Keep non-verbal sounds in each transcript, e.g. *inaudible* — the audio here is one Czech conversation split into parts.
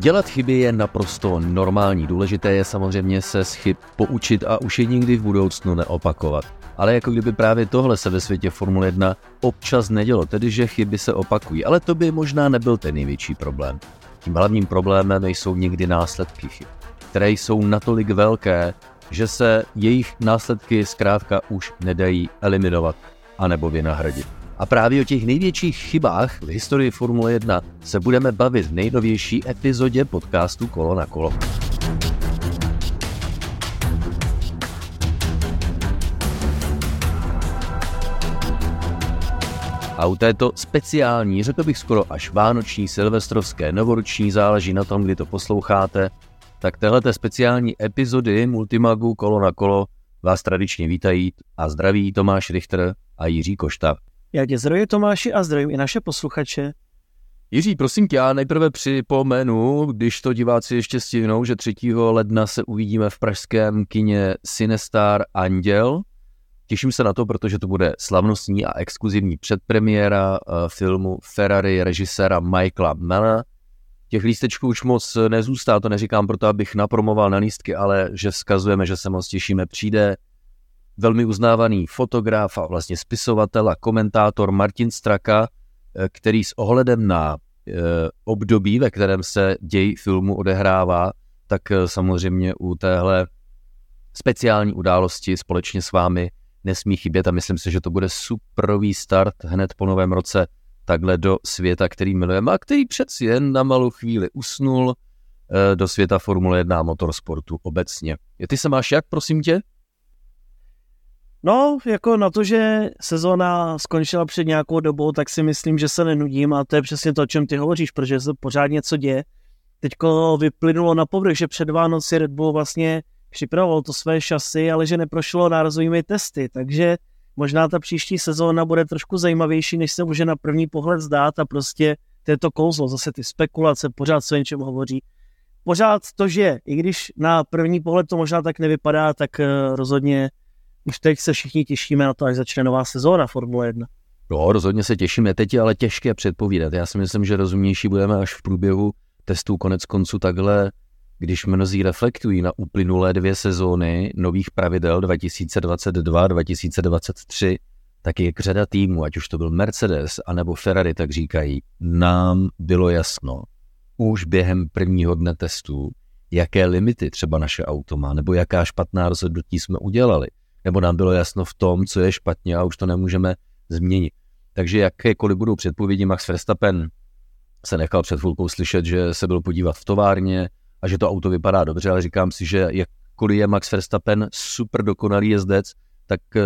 Dělat chyby je naprosto normální. Důležité je samozřejmě se z chyb poučit a už je nikdy v budoucnu neopakovat. Ale jako kdyby právě tohle se ve světě Formule 1 občas nedělo, tedy že chyby se opakují. Ale to by možná nebyl ten největší problém. Tím hlavním problémem jsou někdy následky chyb, které jsou natolik velké, že se jejich následky zkrátka už nedají eliminovat anebo vynahradit. A právě o těch největších chybách v historii Formule 1 se budeme bavit v nejnovější epizodě podcastu Kolo na kolo. A u této speciální, řekl bych skoro až vánoční, silvestrovské, novoroční, záleží na tom, kdy to posloucháte, tak téhleté speciální epizody Multimagu Kolo na kolo vás tradičně vítají a zdraví Tomáš Richter a Jiří Košta. Já tě zdravím Tomáši a zdravím i naše posluchače. Jiří, prosím tě, já nejprve připomenu, když to diváci ještě stihnou, že 3. ledna se uvidíme v pražském kině Cinestar Anděl. Těším se na to, protože to bude slavnostní a exkluzivní předpremiéra eh, filmu Ferrari režiséra Michaela Manna. Těch lístečků už moc nezůstá, to neříkám proto, abych napromoval na lístky, ale že vzkazujeme, že se moc těšíme. Přijde velmi uznávaný fotograf a vlastně spisovatel a komentátor Martin Straka, eh, který s ohledem na eh, období, ve kterém se děj filmu odehrává, tak eh, samozřejmě u téhle speciální události společně s vámi nesmí chybět a myslím si, že to bude superový start hned po novém roce takhle do světa, který milujeme a který přeci jen na malou chvíli usnul do světa Formule 1 a motorsportu obecně. Ty se máš jak, prosím tě? No, jako na to, že sezóna skončila před nějakou dobou, tak si myslím, že se nenudím a to je přesně to, o čem ty hovoříš, protože se pořád něco děje. Teďko vyplynulo na povrch, že před Vánoci Red Bull vlastně připravoval to své šasy, ale že neprošlo nárazovými testy, takže možná ta příští sezóna bude trošku zajímavější, než se může na první pohled zdát a prostě to je to kouzlo, zase ty spekulace, pořád se o něčem hovoří. Pořád to, že i když na první pohled to možná tak nevypadá, tak eh, rozhodně už teď se všichni těšíme na to, až začne nová sezóna Formule 1. No, rozhodně se těšíme. Teď ale těžké předpovídat. Já si myslím, že rozumnější budeme až v průběhu testů konec konců takhle, když mnozí reflektují na uplynulé dvě sezóny nových pravidel 2022-2023, tak jak řada týmů, ať už to byl Mercedes anebo Ferrari, tak říkají, nám bylo jasno už během prvního dne testů, jaké limity třeba naše auto má, nebo jaká špatná rozhodnutí jsme udělali nebo nám bylo jasno v tom, co je špatně a už to nemůžeme změnit. Takže jakékoliv budou předpovědi, Max Verstappen se nechal před chvilkou slyšet, že se byl podívat v továrně a že to auto vypadá dobře, ale říkám si, že jakkoliv je Max Verstappen super dokonalý jezdec, tak uh,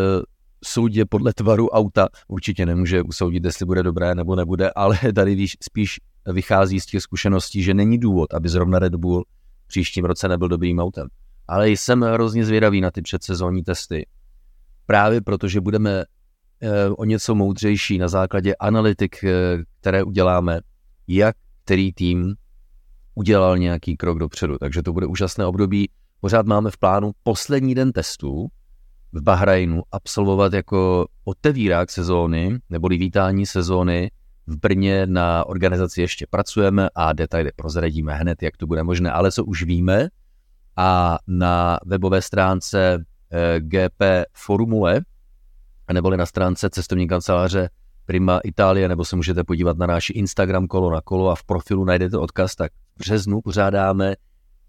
soudě podle tvaru auta určitě nemůže usoudit, jestli bude dobré nebo nebude, ale tady víš, spíš vychází z těch zkušeností, že není důvod, aby zrovna Red Bull příštím roce nebyl dobrým autem ale jsem hrozně zvědavý na ty předsezónní testy. Právě protože budeme eh, o něco moudřejší na základě analytik, eh, které uděláme, jak který tým udělal nějaký krok dopředu. Takže to bude úžasné období. Pořád máme v plánu poslední den testů v Bahrajnu absolvovat jako otevírák sezóny, neboli vítání sezóny v Brně na organizaci ještě pracujeme a detaily prozradíme hned, jak to bude možné. Ale co už víme, a na webové stránce eh, GP Formule, neboli na stránce cestovní kanceláře Prima Itálie, nebo se můžete podívat na náš Instagram kolo na kolo a v profilu najdete odkaz, tak v březnu pořádáme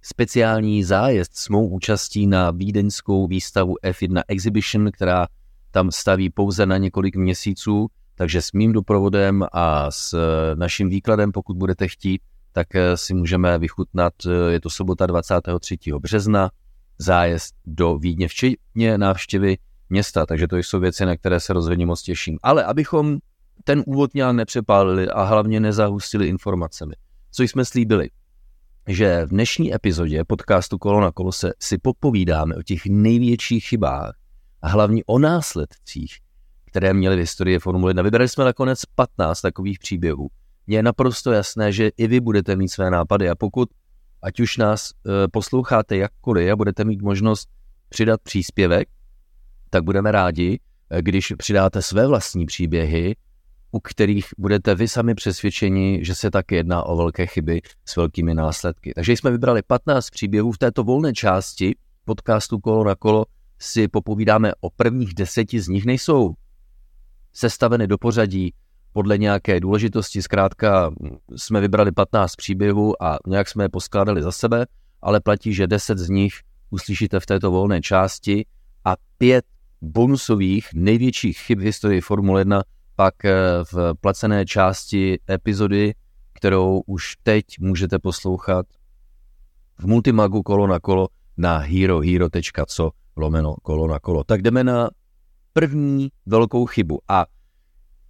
speciální zájezd s mou účastí na vídeňskou výstavu F1 Exhibition, která tam staví pouze na několik měsíců, takže s mým doprovodem a s naším výkladem, pokud budete chtít, tak eh, si můžeme vychutnat, eh, je to sobota 23. března, zájezd do Vídně, včetně návštěvy města, takže to jsou věci, na které se rozhodně moc těším. Ale abychom ten úvod nějak nepřepálili a hlavně nezahustili informacemi, co jsme slíbili, že v dnešní epizodě podcastu Kolo na kolo se si popovídáme o těch největších chybách a hlavně o následcích, které měly v historii Formule 1. Vybrali jsme nakonec 15 takových příběhů, je naprosto jasné, že i vy budete mít své nápady a pokud ať už nás e, posloucháte jakkoliv a budete mít možnost přidat příspěvek, tak budeme rádi, e, když přidáte své vlastní příběhy u kterých budete vy sami přesvědčeni, že se tak jedná o velké chyby s velkými následky. Takže jsme vybrali 15 příběhů v této volné části podcastu Kolo na kolo si popovídáme o prvních deseti z nich. Nejsou sestaveny do pořadí podle nějaké důležitosti, zkrátka jsme vybrali 15 příběhů a nějak jsme je poskládali za sebe, ale platí, že 10 z nich uslyšíte v této volné části a pět bonusových největších chyb v historii Formule 1 pak eh, v placené části epizody, kterou už teď můžete poslouchat v Multimagu kolo na kolo na herohero.co lomeno kolo na kolo. Tak jdeme na první velkou chybu. A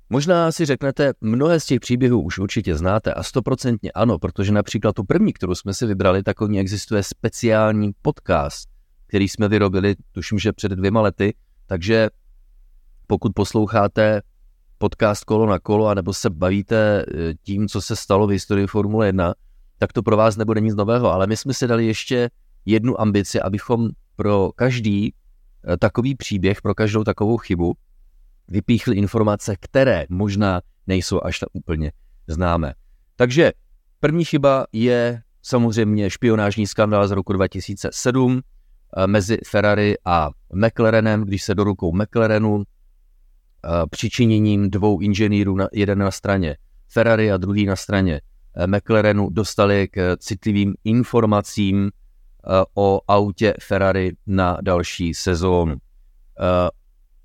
možná si řeknete, mnohé z těch příběhů už určitě znáte a stoprocentně ano, protože například tu první, kterou jsme si vybrali, tak o ní existuje speciální podcast, který jsme vyrobili, tuším, že před dvěma lety, takže pokud posloucháte podcast kolo na kolo, anebo se bavíte eh, tím, co se stalo v historii Formule 1, tak to pro vás nebude nic nového, ale my jsme si dali ještě jednu ambici, abychom pro každý eh, takový příběh, pro každou takovou chybu vypíchli informace, které možná nejsou až tak úplně známé. Takže první chyba je samozřejmě špionážní skandál z roku 2007 eh, mezi Ferrari a McLarenem, když se do rukou McLarenu eh, přičiněním dvou inženýrů, jeden na straně Ferrari a druhý na straně McLarenu, dostali k citlivým informacím Eh, o autě Ferrari na další sezónu.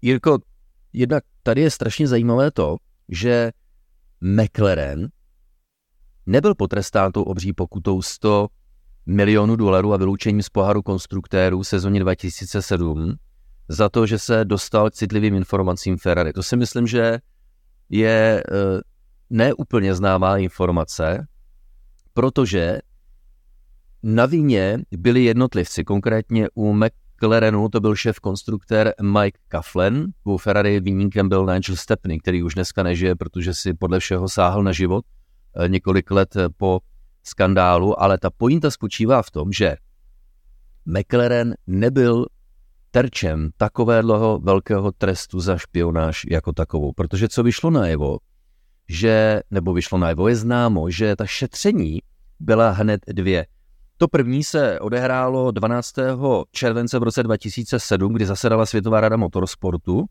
Jirko, jednak tady je strašně zajímavé to, že McLaren nebyl potrestán tou obří pokutou 100 milionů dolarů a vyloučením z poháru konstruktérů v sezóně 2007 za to, že se dostal k citlivým informacím Ferrari. To si myslím, že je uh, neúplně známá informace, protože na víně byli jednotlivci, konkrétně u McLarenu to byl šéf konstruktér Mike Coughlin, u Ferrari výníkem byl Nigel Stepney, který už dneska nežije, protože si podle všeho sáhl na život eh, několik let po skandálu, ale ta pointa spočívá v tom, že McLaren nebyl terčem takového velkého trestu za špionáž jako takovou, protože co vyšlo najevo, že, nebo vyšlo najevo, je známo, že ta šetření byla hned dvě. To první se odehrálo 12. července v roce 2007, kdy zasedala Světová rada motorsportu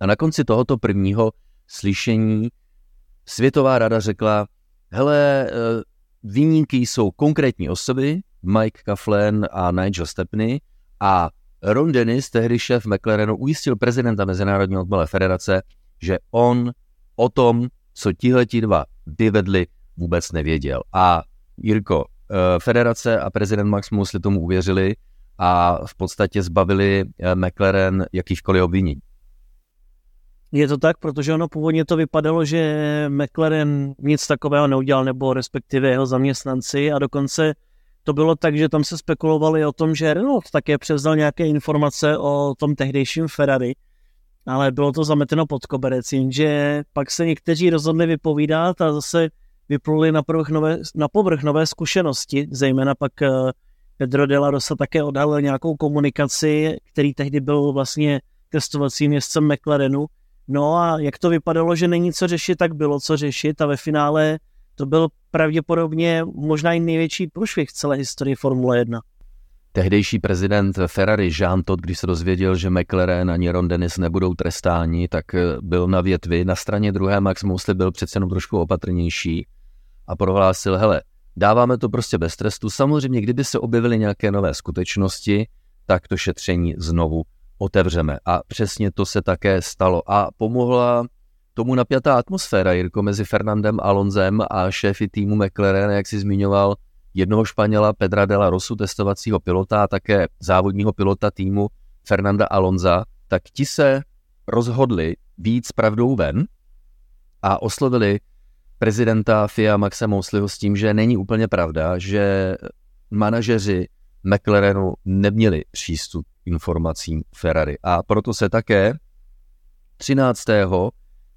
a na konci tohoto prvního slyšení Světová rada řekla, hele, eh, výjimky jsou konkrétní osoby, Mike Coughlin a Nigel Stepney a Ron Dennis, tehdy šéf McLarenu, ujistil prezidenta Mezinárodní odbové federace, že on o tom, co tihleti dva vyvedli, vůbec nevěděl. A Jirko, federace a prezident Max Musli tomu uvěřili a v podstatě zbavili eh, McLaren jakýchkoliv obvinění. Je to tak, protože ono původně to vypadalo, že McLaren nic takového neudělal, nebo respektive jeho zaměstnanci a dokonce to bylo tak, že tam se spekulovali o tom, že Renault také převzal nějaké informace o tom tehdejším Ferrari, ale bylo to zameteno pod koberec, jenže pak se někteří rozhodli vypovídat a zase vypluly na, povrch nové, na povrch nové zkušenosti, zejména pak eh, Pedro de la Rosa také odhalil nějakou komunikaci, který tehdy byl vlastně testovacím městcem McLarenu. No a jak to vypadalo, že není co řešit, tak bylo co řešit a ve finále to byl pravděpodobně možná i největší průšvih celé historii Formule 1. Tehdejší prezident Ferrari Jean Todt, když se dozvěděl, že McLaren ani Ron Dennis nebudou trestáni, tak eh, byl na větvi. Na straně druhé Max Mosley byl přece jenom trošku opatrnější a prohlásil, hele, dáváme to prostě bez trestu. Samozřejmě, kdyby se objevily nějaké nové skutečnosti, tak to šetření znovu otevřeme. A přesně to se také stalo. A pomohla tomu napjatá atmosféra, Jirko, mezi Fernandem Alonzem a šéfy týmu McLaren, jak si zmiňoval, jednoho Španěla Pedra de la Rosu, testovacího pilota a také závodního pilota týmu Fernanda Alonza, tak ti se rozhodli víc pravdou ven a oslovili prezidenta FIA Maxa Mosleyho s tím, že není úplně pravda, že manažeři McLarenu neměli přístup k informacím Ferrari. A proto se také 13.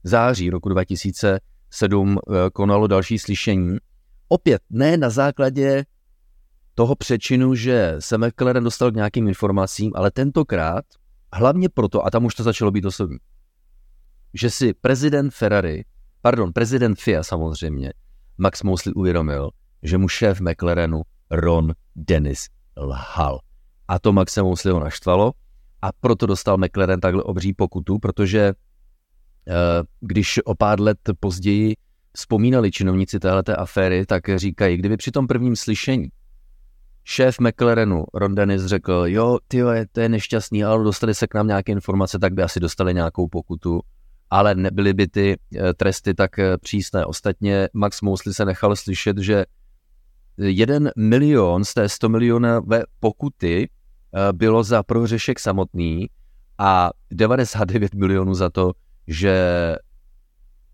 září roku 2007 eh, konalo další slyšení. Opět ne na základě toho přečinu, že se McLaren dostal k nějakým informacím, ale tentokrát hlavně proto, a tam už to začalo být osobní, že si prezident Ferrari pardon, prezident FIA samozřejmě, Max Mosley uvědomil, že mu šéf McLarenu Ron Dennis lhal. A to Maxe Mosleyho naštvalo a proto dostal McLaren takhle obří pokutu, protože eh, když o pár let později vzpomínali činovníci téhleté aféry, tak říkají, kdyby při tom prvním slyšení šéf McLarenu Ron Dennis řekl, jo, ty to je nešťastný, ale dostali se k nám nějaké informace, tak by asi dostali nějakou pokutu, ale nebyly by ty eh, tresty tak eh, přísné. Ostatně Max Mosley se nechal slyšet, že jeden milion z té 100 milionové pokuty eh, bylo za prohřešek samotný a 99 milionů za to, že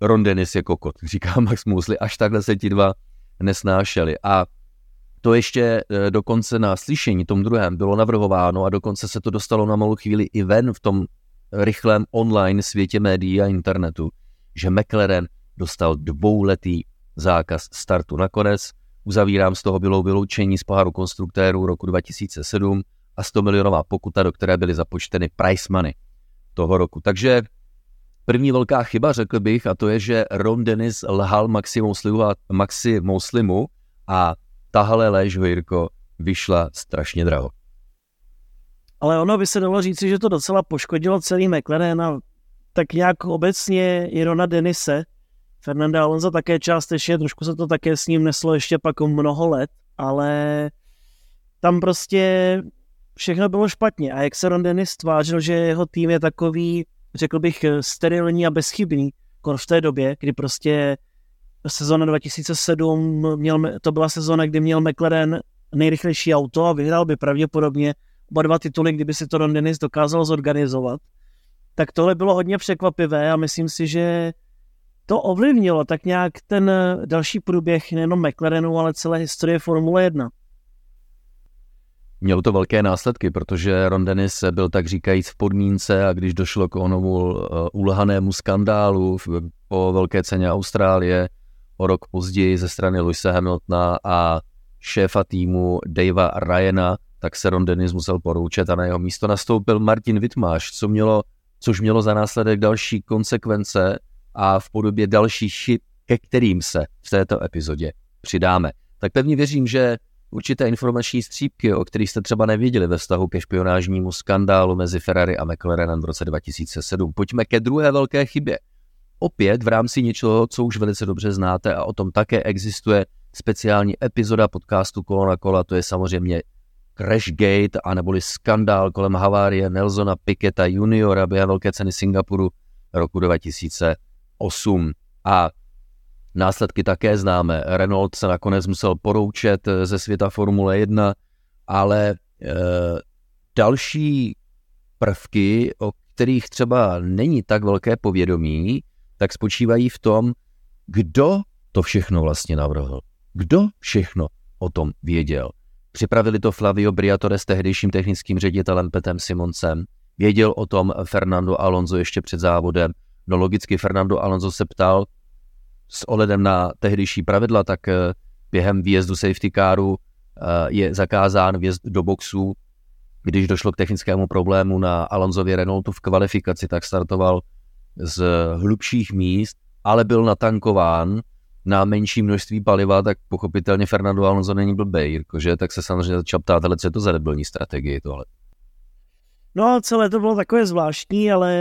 Ron Dennis je kokot, *laughs* říká Max Mosley, až takhle se ti dva nesnášeli. A to ještě eh, dokonce na slyšení tom druhém bylo navrhováno a dokonce se to dostalo na malou chvíli i ven v tom rychlém online světě médií a internetu, že McLaren dostal dvouletý zákaz startu. Nakonec uzavírám z toho bylo vyloučení z poháru konstruktérů roku 2007 a 100 milionová pokuta, do které byly započteny price money toho roku. Takže první velká chyba, řekl bych, a to je, že Ron Dennis lhal Maxi Moslimu a, Maxi Moslimu a tahle lež, Jirko, vyšla strašně draho. Ale ono by se dalo říci, že to docela poškodilo celý McLaren a tak nějak obecně i Rona Denise. Fernanda Alonso také částečně, trošku se to také s ním neslo ještě pak mnoho let, ale tam prostě všechno bylo špatně. A jak se Ron Dennis tvářil, že jeho tým je takový, řekl bych, sterilní a bezchybný, v té době, kdy prostě sezóna 2007, měl, to byla sezóna, kdy měl McLaren nejrychlejší auto a vyhrál by pravděpodobně oba dva tituly, kdyby si to Ron Dennis dokázal zorganizovat. Tak tohle bylo hodně překvapivé a myslím si, že to ovlivnilo tak nějak ten další průběh nejenom McLarenu, ale celé historie Formule 1. Mělo to velké následky, protože Ron Dennis byl tak říkajíc v podmínce a když došlo k onomu uh, ulhanému skandálu po velké ceně Austrálie, o rok později ze strany Luisa Hamiltona a šéfa týmu Davea Ryana, tak se Ron Dennis musel poroučet a na jeho místo nastoupil Martin Wittmáš, co mělo, což mělo za následek další konsekvence a v podobě dalších chyb, ke kterým se v této epizodě přidáme. Tak pevně věřím, že určité informační střípky, o kterých jste třeba nevěděli ve vztahu ke špionážnímu skandálu mezi Ferrari a McLarenem v roce 2007. Pojďme ke druhé velké chybě, opět v rámci něčeho, co už velice dobře znáte a o tom také existuje speciální epizoda podcastu Kolo na kola, to je samozřejmě Crashgate a neboli skandál kolem havárie Nelsona Piketa juniora během velké ceny Singapuru roku 2008. A následky také známe. Renault se nakonec musel poroučet ze světa Formule 1, ale e, další prvky, o kterých třeba není tak velké povědomí, tak spočívají v tom, kdo to všechno vlastně navrhl. Kdo všechno o tom věděl. Připravili to Flavio Briatore s tehdejším technickým ředitelem Petem Simoncem. Věděl o tom Fernando Alonso ještě před závodem. No logicky Fernando Alonso se ptal s ohledem na tehdejší pravidla, tak eh, během výjezdu safety caru eh, je zakázán vjezd do boxu. Když došlo k technickému problému na Alonsově Renaultu v kvalifikaci, tak startoval z hlubších míst, ale byl natankován na menší množství paliva, tak pochopitelně Fernando Alonso není blbej, Jirko, že? Tak se samozřejmě začal ptát, ale co je to za debilní strategii tohle? No celé to bylo takové zvláštní, ale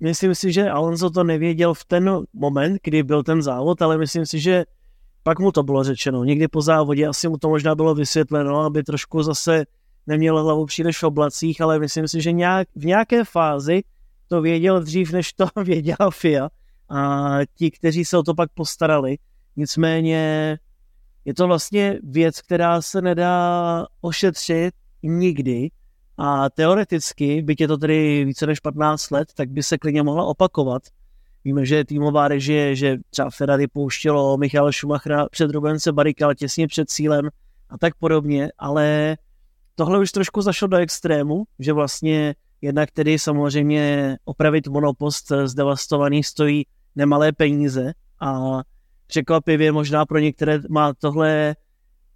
myslím si, že Alonso to nevěděl v ten moment, kdy byl ten závod, ale myslím si, že pak mu to bylo řečeno. Někdy po závodě asi mu to možná bylo vysvětleno, aby trošku zase neměl hlavu příliš v oblacích, ale myslím si, že nějak, v nějaké fázi to věděl dřív, než to *laughs* věděla FIA a ti, kteří se o to pak postarali. Nicméně je to vlastně věc, která se nedá ošetřit nikdy a teoreticky, byť je to tedy více než 15 let, tak by se klidně mohla opakovat. Víme, že týmová režie, že třeba Ferrari pouštělo Michal Schumachera před Rubence Barrichello těsně před cílem a tak podobně, ale tohle už trošku zašlo do extrému, že vlastně Jednak tedy samozřejmě opravit monopost zdevastovaný stojí nemalé peníze a překvapivě možná pro některé má tohle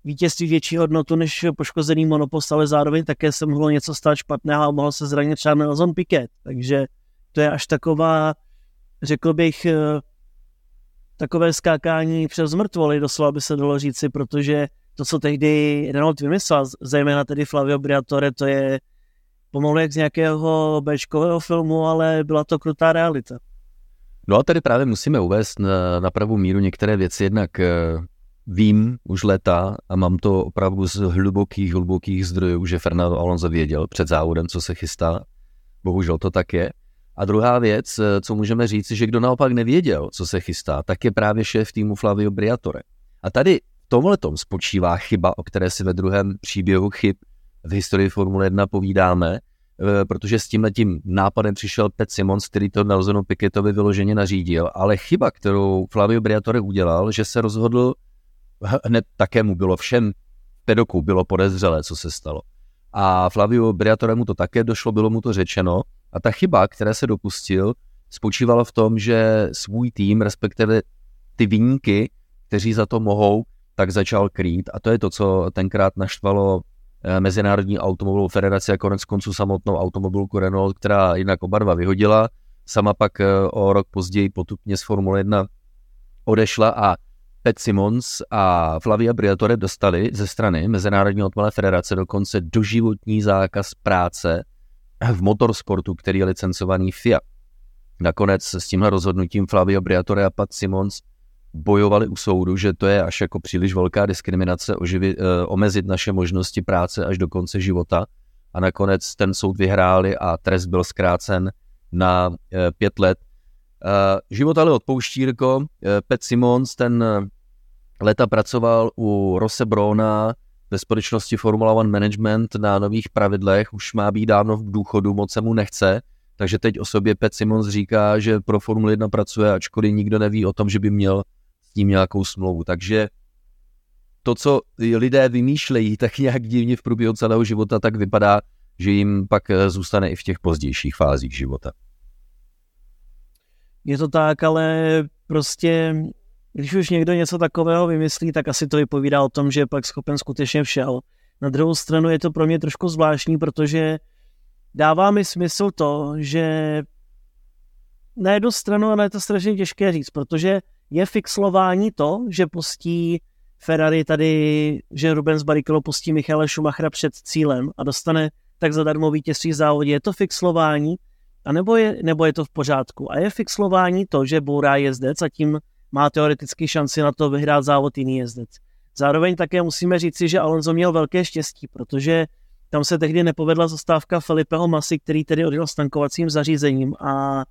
vítězství větší hodnotu než poškozený monopost, ale zároveň také se mohlo něco stát špatného a mohl se zranit třeba Nelson Piquet. Takže to je až taková, řekl bych, takové skákání přes mrtvoly, doslova by se dalo říci, protože to, co tehdy Renault vymyslel, zejména tedy Flavio Briatore, to je pomalu jak z nějakého Bčkového filmu, ale byla to krutá realita. No a tady právě musíme uvést na, na pravou míru některé věci. Jednak eh, vím už leta a mám to opravdu z hlubokých, hlubokých zdrojů, že Fernando Alonso věděl před závodem, co se chystá. Bohužel to tak je. A druhá věc, eh, co můžeme říct, že kdo naopak nevěděl, co se chystá, tak je právě šéf týmu Flavio Briatore. A tady v tomhle spočívá chyba, o které si ve druhém příběhu chyb v historii Formule 1 povídáme, protože s tím tím nápadem přišel Pet Simons, který to Nelsonu Piquetovi vyloženě nařídil, ale chyba, kterou Flavio Briatore udělal, že se rozhodl, hned také mu bylo všem pedoku bylo podezřelé, co se stalo. A Flavio Briatore mu to také došlo, bylo mu to řečeno. A ta chyba, které se dopustil, spočívala v tom, že svůj tým, respektive ty výjimky, kteří za to mohou, tak začal krýt. A to je to, co tenkrát naštvalo eh, Mezinárodní automobilovou federaci a konec konců samotnou automobilku Renault, která jinak oba dva vyhodila. Sama pak eh, o rok později potupně z Formule 1 odešla a Pet Simons a Flavia Briatore dostali ze strany Mezinárodní automobilové federace dokonce doživotní zákaz práce v motorsportu, který je licencovaný FIA. Nakonec s tímhle rozhodnutím Flavio Briatore a Pat Simons bojovali u soudu, že to je až jako příliš velká diskriminace oživi, eh, omezit naše možnosti práce až do konce života. A nakonec ten soud vyhráli a trest byl zkrácen na eh, pět let Uh, život ale odpouští, Jirko. Pet Simons, ten leta pracoval u Rose Brona ve společnosti Formula One Management na nových pravidlech, už má být dávno v důchodu, moc se mu nechce, takže teď o sobě Pet Simons říká, že pro Formule 1 pracuje, ačkoliv nikdo neví o tom, že by měl tím nějakou smlouvu. Takže to, co lidé vymýšlejí tak nějak divně v průběhu celého života, tak vypadá, že jim pak zůstane i v těch pozdějších fázích života. Je to tak, ale prostě, když už někdo něco takového vymyslí, tak asi to vypovídá o tom, že je pak schopen skutečně všeho. Na druhou stranu je to pro mě trošku zvláštní, protože dává mi smysl to, že na jednu stranu, ale je to strašně těžké říct, protože je fixlování to, že pustí Ferrari tady, že Rubens Barrichello pustí Michaela Schumachera před cílem a dostane tak zadarmo vítězství v závodě. Je to fixlování, a nebo je, nebo je to v pořádku? A je fixlování to, že bourá jezdec a tím má teoreticky šanci na to vyhrát závod jiný jezdec. Zároveň také musíme říci, že Alonso měl velké štěstí, protože tam se tehdy nepovedla zastávka Felipeho Masy, který tedy odjel s tankovacím zařízením a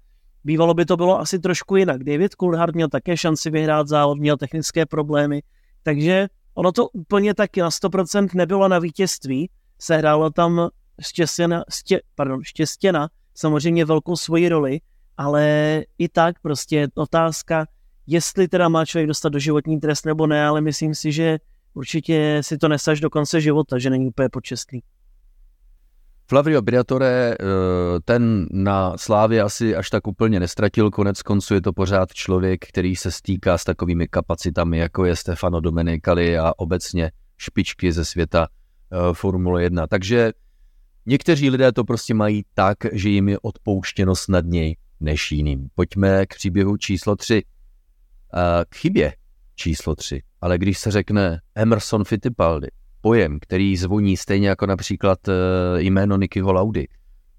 bývalo by to bylo asi trošku jinak. David Coulthard měl také šanci vyhrát závod, měl technické problémy, takže ono to úplně taky na 100% nebylo na vítězství, sehrálo tam štěstěna, stě, pardon, štěstěna samozřejmě velkou svoji roli, ale i tak prostě otázka, jestli teda má člověk dostat do životní trest nebo ne, ale myslím si, že určitě si to nesaž do konce života, že není úplně počestný. Flavio Briatore, eh, ten na Slávě asi až tak úplně nestratil, konec konců je to pořád člověk, který se stýká s takovými kapacitami, jako je Stefano Domenicali a obecně špičky ze světa eh, Formule 1. Takže Někteří lidé to prostě mají tak, že jim je odpouštěno snadněji než jiným. Pojďme k příběhu číslo 3. K chybě číslo 3. Ale když se řekne Emerson Fittipaldi, pojem, který zvoní stejně jako například e, jméno Nikyho Laudy,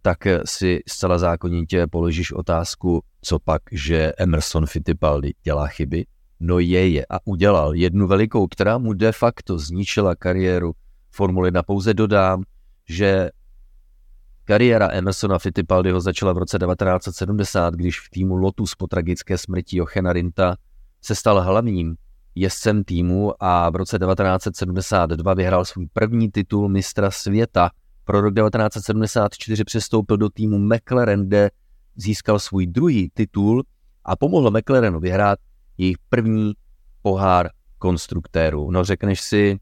tak si zcela zákonitě položíš otázku, co pak, že Emerson Fittipaldi dělá chyby? No je je a udělal jednu velikou, která mu de facto zničila kariéru Formule 1. Pouze dodám, že Kariéra Emersona Fittipaldiho začala v roce 1970, když v týmu Lotus po tragické smrti Jochena Rinta se stal hlavním jezdcem týmu a v roce 1972 vyhrál svůj první titul mistra světa. Pro rok 1974 přestoupil do týmu McLaren, kde získal svůj druhý titul a pomohl McLarenu vyhrát jejich první pohár konstruktérů. No řekneš si,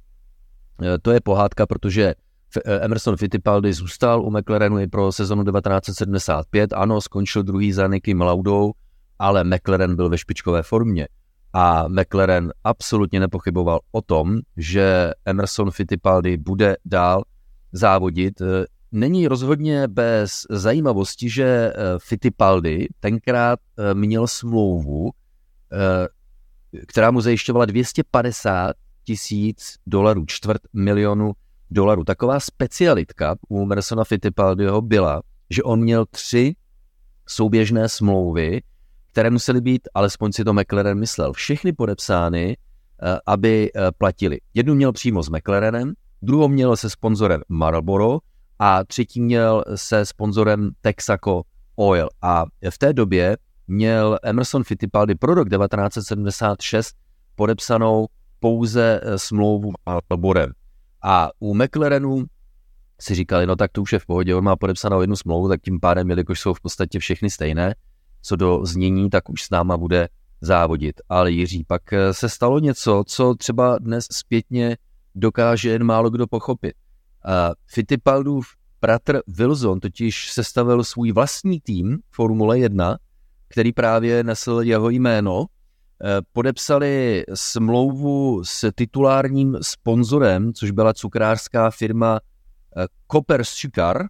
eh, to je pohádka, protože Eh, Emerson Fittipaldi zůstal u McLarenu i pro sezonu 1975. Ano, skončil druhý za Nicky Laudou, ale McLaren byl ve špičkové formě. A McLaren absolutně nepochyboval o tom, že Emerson Fittipaldi bude dál závodit. Eh, není rozhodně bez zajímavosti, že eh, Fittipaldi tenkrát měl smlouvu která mu zajišťovala 250 tisíc dolarů, čtvrt milionu dolarů. Taková specialitka u Mersona Fittipaldiho byla, že on měl tři souběžné smlouvy, které musely být, alespoň si to McLaren myslel, všechny podepsány, eh, aby eh, platili. Jednu měl přímo s McLarenem, druhou měl se sponzorem Marlboro a třetí měl se sponzorem Texaco Oil. A v té době měl Emerson Fittipaldi pro rok 1976 podepsanou pouze eh, smlouvu Marlborem. A u McLarenu si říkali, no tak to už je v pohodě, on má podepsanou jednu smlouvu, tak tím pádem, jelikož jsou v podstatě všechny stejné, co do znění, tak už s náma bude závodit. Ale Jiří, pak eh, se stalo něco, co třeba dnes zpětně dokáže jen málo kdo pochopit. A Fittipaldův bratr Wilson totiž sestavil svůj vlastní tým Formule 1, který právě nesl jeho jméno. Eh, podepsali smlouvu s titulárním sponzorem, což byla cukrářská firma eh, Copper Sugar,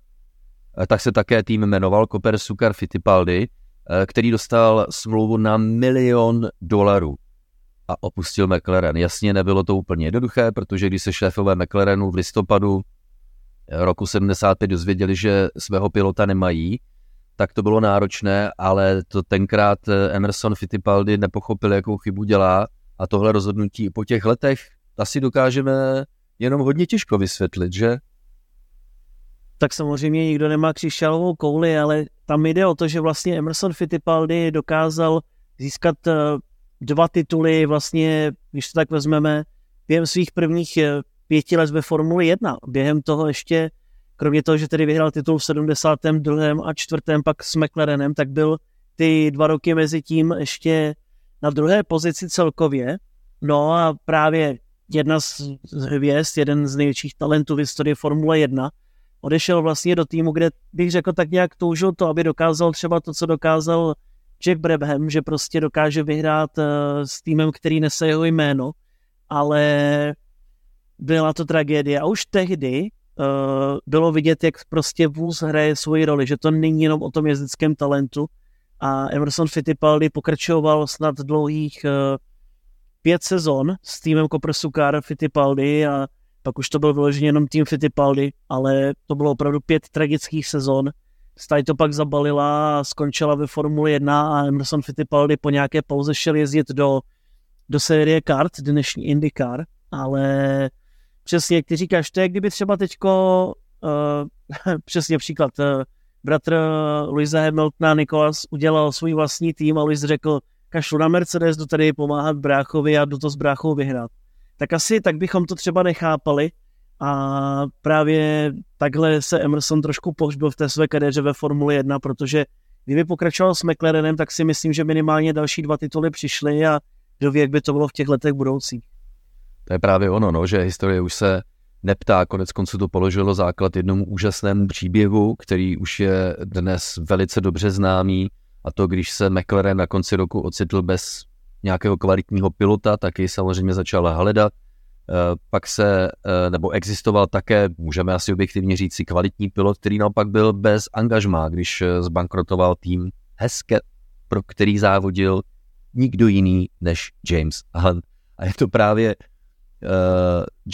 tak se také tým jmenoval Copper Sugar Fittipaldi, Eh, který dostal smlouvu na milion dolarů a opustil McLaren. Jasně nebylo to úplně jednoduché, protože když se šéfové McLarenu v listopadu eh, roku 75 dozvěděli, že svého pilota nemají, tak to bylo náročné, ale to tenkrát eh, Emerson Fittipaldi nepochopil, jakou chybu dělá a tohle rozhodnutí po těch letech asi dokážeme jenom hodně těžko vysvětlit, že? Tak samozřejmě nikdo nemá křišťálovou kouli, ale tam jde o to, že vlastně Emerson Fittipaldi dokázal získat eh, dva tituly vlastně, když to tak vezmeme, během svých prvních eh, pěti let ve Formuli 1. Během toho ještě, kromě toho, že tedy vyhrál titul v 72. a 4. pak s McLarenem, tak byl ty dva roky mezi tím ještě na druhé pozici celkově. No a právě jedna z hvězd, jeden z největších talentů v historii Formule 1, odešel vlastně do týmu, kde bych řekl tak nějak toužil to, aby dokázal třeba to, co dokázal Jack Brabham, že prostě dokáže vyhrát uh, s týmem, který nese jeho jméno, ale byla to tragédie. A už tehdy uh, bylo vidět, jak prostě vůz hraje svoji roli, že to není jenom o tom jezdeckém talentu. A Emerson Fittipaldi pokračoval snad dlouhých uh, pět sezon s týmem Koprsukára Fittipaldi a pak už to byl vyloženě jenom tým Fittipaldi, ale to bylo opravdu pět tragických sezon. Staj to pak zabalila a skončila ve Formuli 1 a Emerson Fittipaldi po nějaké pauze šel jezdit do, do série kart, dnešní IndyCar, ale přesně, jak ty říkáš, to je kdyby třeba teďko, uh, *laughs* přesně příklad, uh, bratr Luisa Hamiltona, Nikolas, udělal svůj vlastní tým a Luis řekl, kašlu na Mercedes, jdu tady pomáhat bráchovi a jdu to s bráchou vyhrát tak asi tak bychom to třeba nechápali. A právě takhle se Emerson trošku pohřbil v té své kariéře ve Formuli 1, protože kdyby pokračoval s McLarenem, tak si myslím, že minimálně další dva tituly přišly a kdo ví, jak by to bylo v těch letech budoucích. To je právě ono, no, že historie už se neptá, konec konců to položilo základ jednomu úžasnému příběhu, který už je dnes velice dobře známý, a to když se McLaren na konci roku ocitl bez nějakého kvalitního pilota, taky samozřejmě začal hledat. Eh, pak se, eh, nebo existoval také, můžeme asi objektivně říct si, kvalitní pilot, který naopak byl bez angažmá, když eh, zbankrotoval tým Hesket, pro který závodil nikdo jiný než James Hunt. A je to právě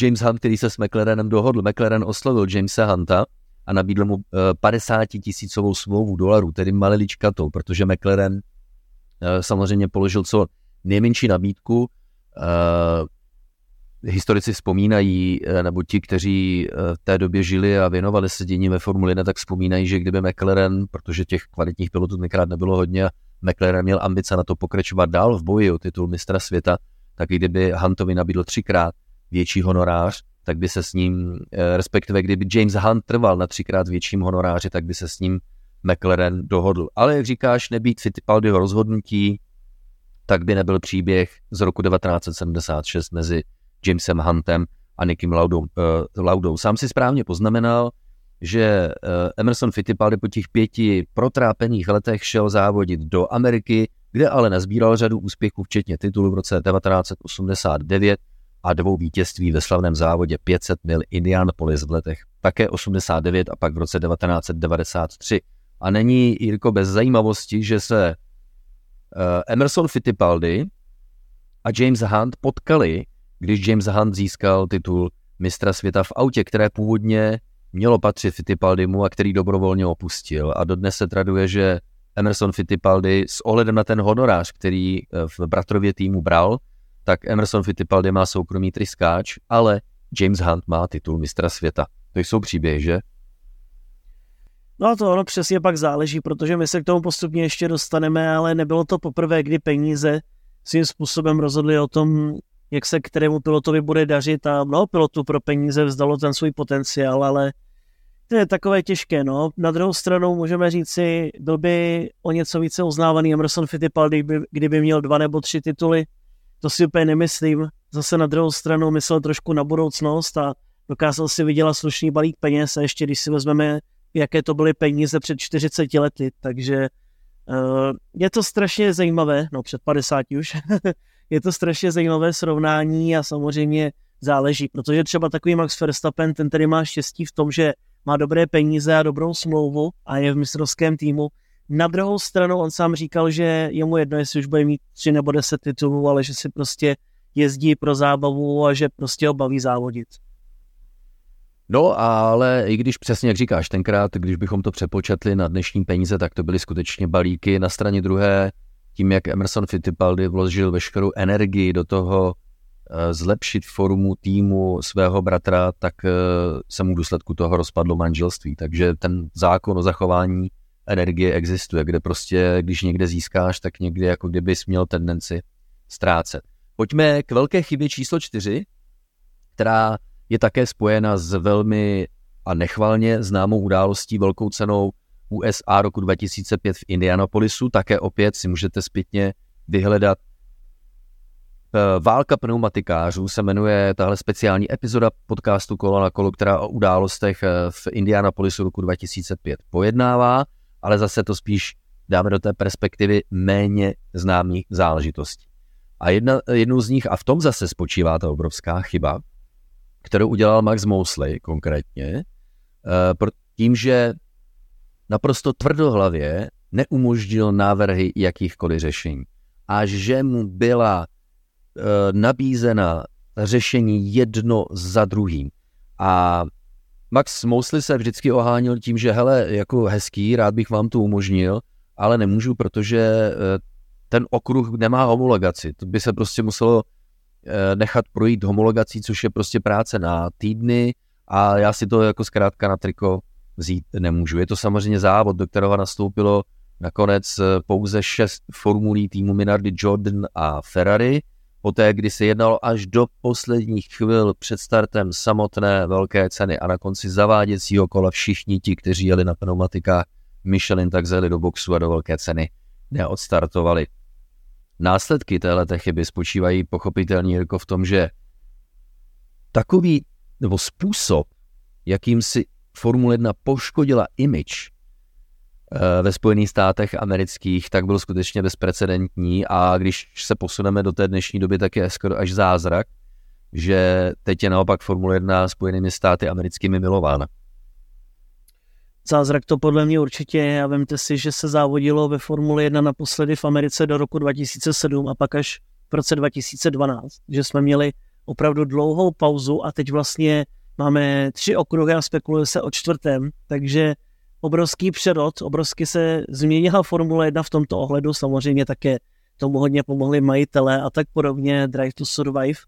James Hunt, který se s McLarenem dohodl. McLaren oslovil Jamesa Hunta a nabídl mu uh, 50 tisícovou smlouvu dolarů, tedy maliličkatou, protože McLaren samozřejmě položil co nejmenší nabídku. Uh, historici vzpomínají, eh, nebo ti, kteří eh, v té době žili a věnovali se dění ve Formuli 1, tak vzpomínají, že kdyby McLaren, protože těch kvalitních pilotů tenkrát nebylo hodně, McLaren měl ambice na to pokračovat dál v boji o titul mistra světa, tak kdyby Huntovi nabídl třikrát větší honorář, tak by se s ním, respektive kdyby James Hunt trval na třikrát větším honoráři, tak by se s ním McLaren dohodl. Ale jak říkáš, nebýt Fittipaldiho rozhodnutí, tak by nebyl příběh z roku 1976 mezi Jamesem Huntem a Nikim Laudou. Uh, Laudou. Sám si správně poznamenal, že uh, Emerson Fittipaldi po těch pěti protrápených letech šel závodit do Ameriky, kde ale nazbíral řadu úspěchů, včetně titulu v roce 1989 a dvou vítězství ve slavném závodě 500 mil Indianapolis v letech také 89 a pak v roce 1993. A není, Jirko, bez zajímavosti, že se Emerson Fittipaldi a James Hunt potkali, když James Hunt získal titul mistra světa v autě, které původně mělo patřit Fittipaldimu a který dobrovolně opustil. A dodnes se traduje, že Emerson Fittipaldi s ohledem na ten honorář, který eh, v bratrově týmu bral, tak Emerson Fittipaldi má soukromý tryskáč, ale James Hunt má titul mistra světa. To jsou příběhy, že? No to ono přesně pak záleží, protože my se k tomu postupně ještě dostaneme, ale nebylo to poprvé, kdy peníze svým způsobem rozhodli o tom, jak se kterému pilotovi bude dařit a mnoho pilotů pro peníze vzdalo ten svůj potenciál, ale to je takové těžké, no. Na druhou stranu můžeme říci, byl by o něco více uznávaný Emerson Fittipaldi, kdyby měl dva nebo tři tituly. To si úplně nemyslím. Zase na druhou stranu myslel trošku na budoucnost a dokázal si vydělat slušný balík peněz a ještě když si vezmeme, jaké to byly peníze před 40 lety, takže uh, je to strašně zajímavé, no před 50 už, *laughs* je to strašně zajímavé srovnání a samozřejmě záleží, protože třeba takový Max Verstappen, ten tady má štěstí v tom, že má dobré peníze a dobrou smlouvu a je v mistrovském týmu. Na druhou stranu on sám říkal, že je mu jedno, jestli už bude mít tři nebo deset titulů, ale že si prostě jezdí pro zábavu a že prostě ho baví závodit. No, ale i když přesně jak říkáš, tenkrát, když bychom to přepočetli na dnešní peníze, tak to byly skutečně balíky. Na straně druhé, tím, jak Emerson Fittipaldi vložil veškerou energii do toho Eh, zlepšit formu týmu svého bratra, tak eh, se mu v důsledku toho rozpadlo manželství. Takže ten zákon o zachování energie existuje, kde prostě, když někde získáš, tak někdy jako kdybys měl tendenci ztrácet. Pojďme k velké chybě číslo čtyři, která je také spojena s velmi a nechvalně známou událostí velkou cenou USA roku 2005 v Indianapolisu. Také opět si můžete zpětně vyhledat Eh, Válka pneumatikářů se jmenuje tahle speciální epizoda podcastu Kolo na kolo, která o událostech eh, v Indianapolisu roku 2005 pojednává, ale zase to spíš dáme do té perspektivy méně známých záležitostí. A jedna, jednou z nich, a v tom zase spočívá ta obrovská chyba, kterou udělal Max Mosley konkrétně, eh, tím, že naprosto tvrdohlavě neumožnil návrhy jakýchkoliv řešení. A že mu byla Eh, nabízena řešení jedno za druhým. A Max Mosley se vždycky ohánil tím, že hele, jako hezký, rád bych vám to umožnil, ale nemůžu, protože eh, ten okruh nemá homologaci. To by se prostě muselo nechat projít homologací, což je prostě práce na týdny a já si to jako zkrátka na triko vzít nemůžu. Je to samozřejmě závod, do kterého nastoupilo nakonec pouze šest formulí týmu Minardi Jordan a Ferrari, poté, kdy se jednalo až do posledních chvil před startem samotné velké ceny a na konci zaváděcího kola všichni ti, kteří jeli na pneumatikách Michelin, tak zjeli do boxu a do velké ceny neodstartovali. Následky této chyby spočívají pochopitelně jako v tom, že takový nebo způsob, jakým si Formule 1 poškodila image Eh, ve Spojených státech amerických, tak byl skutečně bezprecedentní a když se posuneme do té dnešní doby, tak je skoro až zázrak, že teď je naopak Formule 1 Spojenými státy americkými milována. Zázrak to podle mě určitě je a vemte si, že se závodilo ve Formule 1 naposledy v Americe do roku 2007 a pak až v roce 2012, že jsme měli opravdu dlouhou pauzu a teď vlastně máme tři okruhy a spekuluje se o čtvrtém, takže obrovský přerod, obrovsky se změnila Formule 1 v tomto ohledu, samozřejmě také tomu hodně pomohli majitele a tak podobně, Drive to Survive.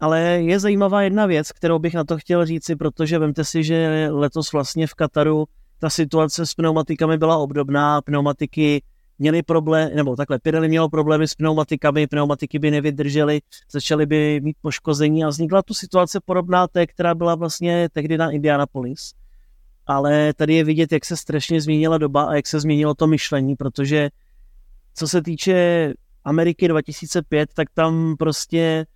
Ale je zajímavá jedna věc, kterou bych na to chtěl říci, protože vemte si, že letos vlastně v Kataru ta situace s pneumatikami byla obdobná, pneumatiky měly problém, nebo takhle, Pirelli mělo problémy s pneumatikami, pneumatiky by nevydržely, začaly by mít poškození a vznikla tu situace podobná té, která byla vlastně tehdy na Indianapolis. Ale tady je vidět, jak se strašně změnila doba a jak se změnilo to myšlení, protože co se týče Ameriky 2005, tak tam prostě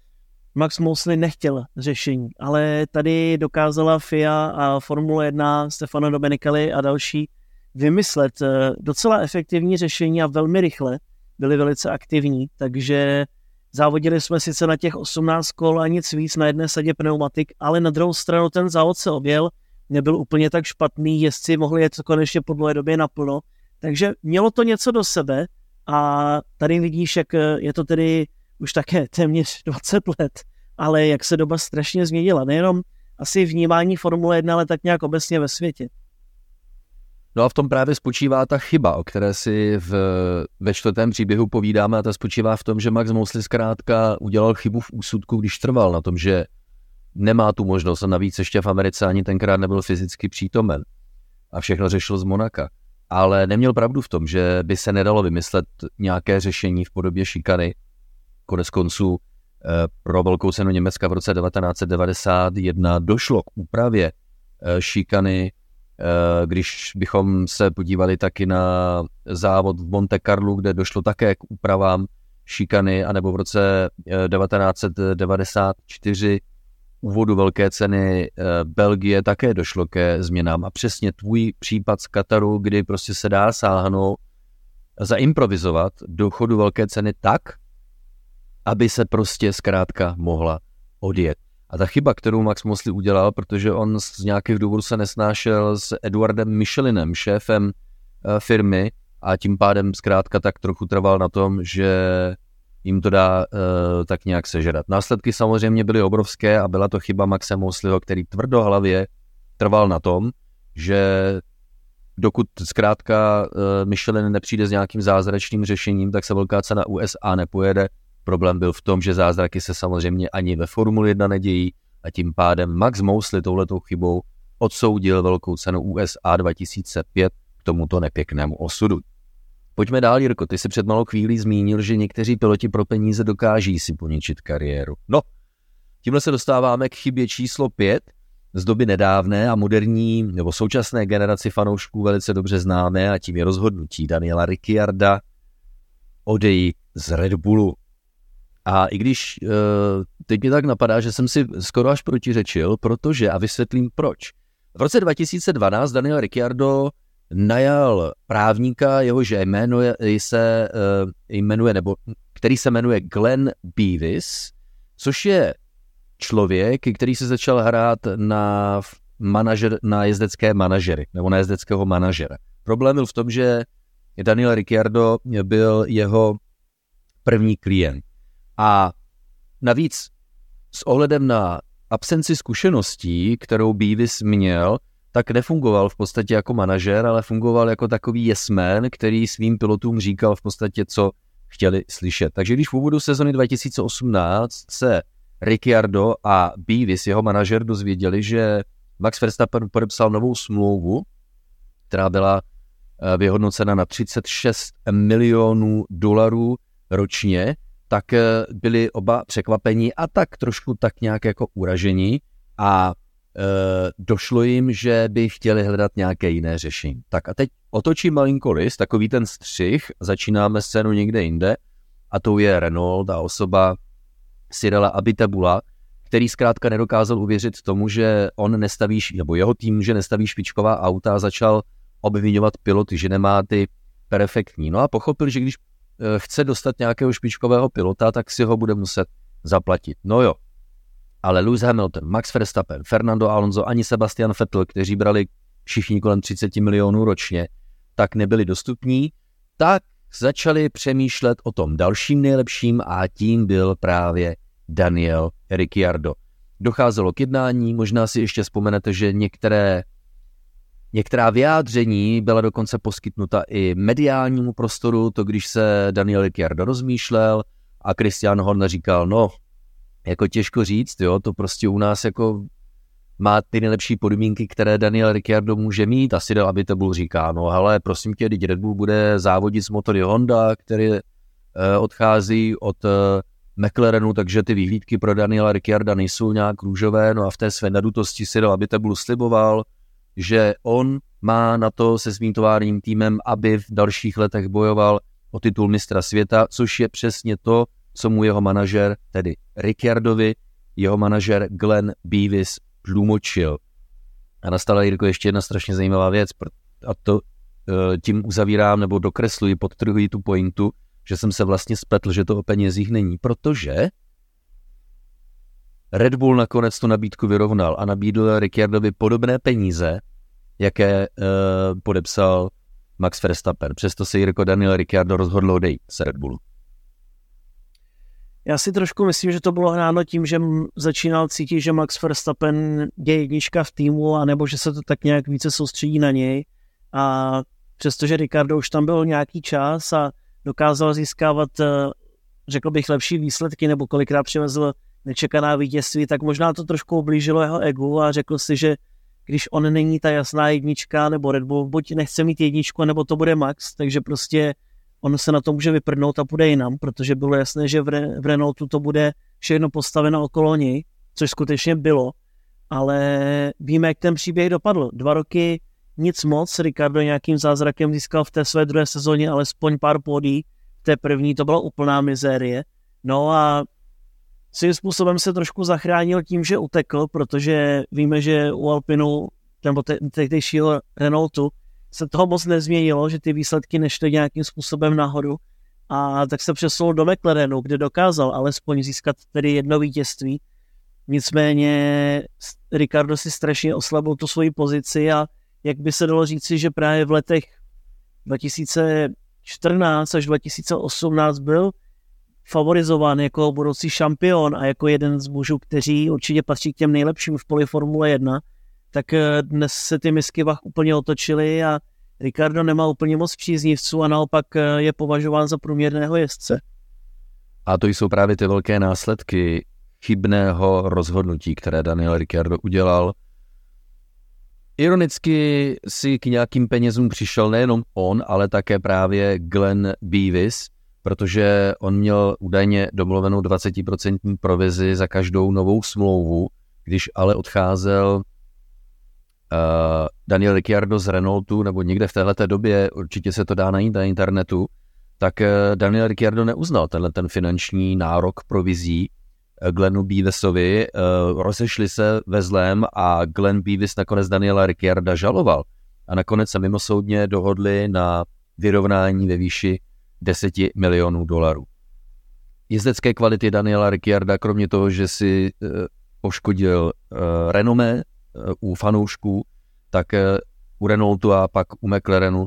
Max Mosley nechtěl řešení, ale tady dokázala FIA a Formule 1, Stefano Domenicali a další vymyslet eh, docela efektivní řešení a velmi rychle. Byli velice aktivní, takže závodili jsme sice na těch 18 kol a nic víc na jedné sadě pneumatik, ale na druhou stranu ten závod se objel. Nebyl úplně tak špatný, jezdci mohli jet konečně po dlouhé době naplno, takže mělo to něco do sebe a tady vidíš, jak je to tedy už také téměř 20 let, ale jak se doba strašně změnila, nejenom asi vnímání Formule 1, ale tak nějak obecně ve světě. No a v tom právě spočívá ta chyba, o které si v, ve čtvrtém příběhu povídáme a ta spočívá v tom, že Max Mosley zkrátka udělal chybu v úsudku, když trval na tom, že nemá tu možnost a navíc ještě v Americe ani tenkrát nebyl fyzicky přítomen a všechno řešil z Monaka. Ale neměl pravdu v tom, že by se nedalo vymyslet nějaké řešení v podobě šikany. Konec konců pro velkou cenu Německa v roce 1991 došlo k úpravě eh, šikany Eh, když bychom se podívali taky na závod v Monte Carlo, kde došlo také k úpravám šikany, anebo v roce 1994 eh, úvodu velké ceny eh, Belgie také došlo ke změnám. A přesně tvůj případ z Kataru, kdy prostě se dá sáhnout, zaimprovizovat do chodu velké ceny tak, aby se prostě zkrátka mohla odjet. A ta chyba, kterou Max Mosley udělal, protože on z nějakých důvodů se nesnášel s Eduardem Michelinem, šéfem eh, firmy, a tím pádem zkrátka tak trochu trval na tom, že jim to dá uh, tak nějak sežrat. Následky samozřejmě byly obrovské a byla to chyba Maxe Mosleyho, který tvrdohlavě trval na tom, že dokud zkrátka uh, Michelin nepřijde s nějakým zázračným řešením, tak se velká cena USA nepojede Problém byl v tom, že zázraky se samozřejmě ani ve Formuli 1 nedějí a tím pádem Max Mosley touhletou chybou odsoudil velkou cenu USA 2005 k tomuto nepěknému osudu. Pojďme dál, Jirko, ty si před malou chvílí zmínil, že někteří piloti pro peníze dokáží si poničit kariéru. No, tímhle se dostáváme k chybě číslo 5, z doby nedávné a moderní nebo současné generaci fanoušků velice dobře známé a tím je rozhodnutí Daniela Ricciarda odejít z Red Bullu. A i když uh, teď mi tak napadá, že jsem si skoro až protiřečil, protože, a vysvětlím proč. V roce 2012 Daniel Ricciardo najal právníka, jehož jméno se uh, jmenuje, nebo který se jmenuje Glenn Beavis, což je člověk, který se začal hrát na, manažer, na jezdecké manažery, nebo na jezdeckého manažera. Problém byl v tom, že Daniel Ricciardo byl jeho první klient. A navíc s ohledem na absenci zkušeností, kterou Beavis měl, tak nefungoval v podstatě jako manažer, ale fungoval jako takový jesmen, který svým pilotům říkal v podstatě, co chtěli slyšet. Takže když v úvodu sezony 2018 se Ricciardo a Beavis, jeho manažer, dozvěděli, že Max Verstappen podepsal novou smlouvu, která byla eh, vyhodnocena na 36 milionů dolarů ročně, tak eh, byli oba překvapení a tak trošku tak nějak jako uražení a e, došlo jim, že by chtěli hledat nějaké jiné řešení. Tak a teď otočím malinko list, takový ten střih, začínáme scénu někde jinde a to je Renault, ta osoba Cyrila Abitabula, který zkrátka nedokázal uvěřit tomu, že on nestaví, nebo jeho tým, že nestaví špičková auta a začal obvinovat piloty, že nemá ty perfektní. No a pochopil, že když chce dostat nějakého špičkového pilota, tak si ho bude muset zaplatit. No jo, ale Lewis Hamilton, Max Verstappen, Fernando Alonso ani Sebastian Vettel, kteří brali všichni kolem 30 milionů ročně, tak nebyli dostupní, tak začali přemýšlet o tom dalším nejlepším a tím byl právě Daniel Ricciardo. Docházelo k jednání, možná si ještě vzpomenete, že některé Některá vyjádření byla dokonce poskytnuta i mediálnímu prostoru, to když se Daniel Ricciardo rozmýšlel a Christian Horner říkal, no, jako těžko říct, jo, to prostě u nás jako má ty nejlepší podmínky, které Daniel Ricciardo může mít. Asi dal, aby to byl říká, no ale prosím tě, teď Red Bull bude závodit s motory Honda, který eh, odchází od eh, McLarenu, takže ty výhlídky pro Daniela Ricciarda nejsou nějak růžové, no a v té své nadutosti si dal, aby to byl sliboval, že on má na to se svým továrním týmem, aby v dalších letech bojoval o titul mistra světa, což je přesně to, co mu jeho manažer, tedy Ricciardovi, jeho manažer Glenn Beavis tlumočil. A nastala, Jirko, ještě jedna strašně zajímavá věc, a to e, tím uzavírám nebo dokresluji, podtrhuji tu pointu, že jsem se vlastně spletl, že to o penězích není, protože Red Bull nakonec tu nabídku vyrovnal a nabídl Ricciardovi podobné peníze, jaké uh, podepsal Max Verstappen. Přesto se Jirko Daniel Ricciardo rozhodl odejít z Red Bullu. Já si trošku myslím, že to bylo hráno tím, že začínal cítit, že Max Verstappen je jednička v týmu, anebo že se to tak nějak více soustředí na něj. A přestože Ricardo už tam byl nějaký čas a dokázal získávat, eh, řekl bych, lepší výsledky, nebo kolikrát přivezl nečekaná vítězství, tak možná to trošku oblížilo jeho egu a řekl si, že když on není ta jasná jednička, nebo Red Bull buď nechce mít jedničku, nebo to bude Max, takže prostě on se na to může vyprdnout a půjde jinam, protože bylo jasné, že v, Re- v Renaultu to bude všechno postaveno okolo něj, což skutečně bylo, ale víme, jak ten příběh dopadl. Dva roky nic moc, Ricardo nějakým zázrakem získal v té své druhé sezóně alespoň pár pódí, v té první to byla úplná mizérie. No a svým způsobem se trošku zachránil tím, že utekl, protože víme, že u Alpinu nebo tehdejšího Renaultu se toho moc nezměnilo, že ty výsledky nešly nějakým způsobem nahoru a tak se přesunul do McLarenu, kde dokázal alespoň získat tedy jedno vítězství. Nicméně Ricardo si strašně oslabil tu svoji pozici a jak by se dalo říci, že právě v letech 2014 až 2018 byl favorizován jako budoucí šampion a jako jeden z mužů, kteří určitě patří k těm nejlepším v poli Formule 1, tak eh, dnes se ty misky vach úplně otočily a Ricardo nemá úplně moc příznivců a naopak eh, je považován za průměrného jezdce. A to jsou právě ty velké následky chybného rozhodnutí, které Daniel Ricciardo udělal. Ironicky si k nějakým penězům přišel nejenom on, ale také právě Glenn Beavis, protože on měl údajně domluvenou 20% provizi za každou novou smlouvu, když ale odcházel uh, Daniel Ricciardo z Renaultu, nebo někde v této době, určitě se to dá najít na internetu, tak uh, Daniel Ricciardo neuznal tenhle ten finanční nárok provizí uh, Glenu Beavisovi, uh, rozešli se ve zlém a Glenn Beavis nakonec Daniela Ricciarda žaloval. A nakonec se mimosoudně dohodli na vyrovnání ve výši 10 milionů dolarů. Jezdecké kvality Daniela Ricciarda, kromě toho, že si uh, poškodil uh, renomé Eh, u fanoušků, tak eh, u Renaultu a pak u McLarenu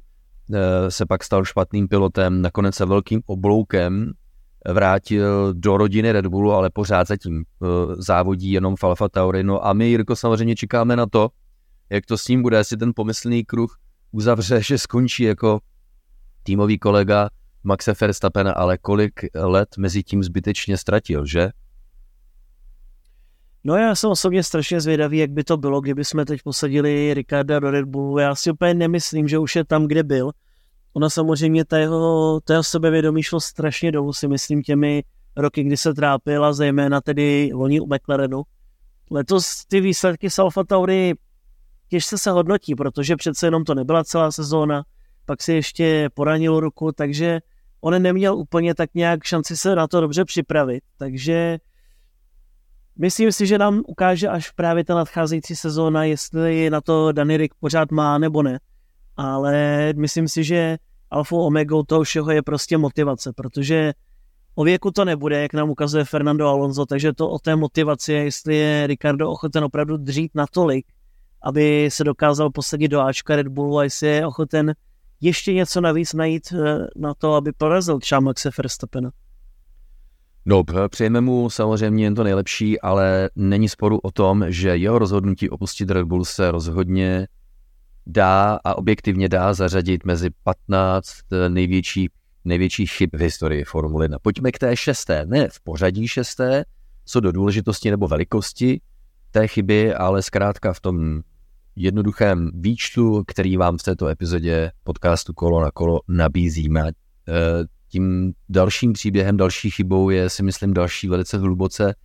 eh, se pak stal špatným pilotem, nakonec se velkým obloukem vrátil do rodiny Red Bullu, ale pořád zatím závodí jenom v Alfa Tauri. No a my, Jirko, samozřejmě čekáme na to, jak to s ním bude, jestli ten pomyslný kruh uzavře, *laughs* že skončí jako týmový kolega Maxe Verstappena, ale kolik let mezi tím zbytečně ztratil, že? No já jsem osobně strašně zvědavý, jak by to bylo, kdyby jsme teď posadili Ricarda do Red Bullu. Já si úplně nemyslím, že už je tam, kde byl. Ona samozřejmě, ta jeho sebevědomí šlo strašně dolů, si myslím, těmi roky, kdy se trápila, zejména tedy loni u McLarenu. Letos ty výsledky z Alfa Tauri těžce se hodnotí, protože přece jenom to nebyla celá sezóna, pak si ještě poranil ruku, takže on neměl úplně tak nějak šanci se na to dobře připravit, takže Myslím si, že nám ukáže až právě ta nadcházející sezóna, jestli na to Danny Rick pořád má nebo ne. Ale myslím si, že alfa omega toho všeho je prostě motivace, protože o věku to nebude, jak nám ukazuje Fernando Alonso, takže to o té motivaci je, jestli je Ricardo ochoten opravdu dřít natolik, aby se dokázal posadit do Ačka Red Bullu a jestli je ochoten ještě něco navíc najít eh, na to, aby porazil třeba Maxe Verstappena. No, přejeme mu samozřejmě jen to nejlepší, ale není sporu o tom, že jeho rozhodnutí opustit Red Bull se rozhodně dá a objektivně dá zařadit mezi 15 největší, největších chyb v historii Formuly 1. Pojďme k té šesté, ne v pořadí šesté, co do důležitosti nebo velikosti té chyby, ale zkrátka v tom jednoduchém výčtu, který vám v této epizodě podcastu Kolo na kolo nabízíme. Eh, tím dalším příběhem, další chybou je, si myslím, další velice hluboce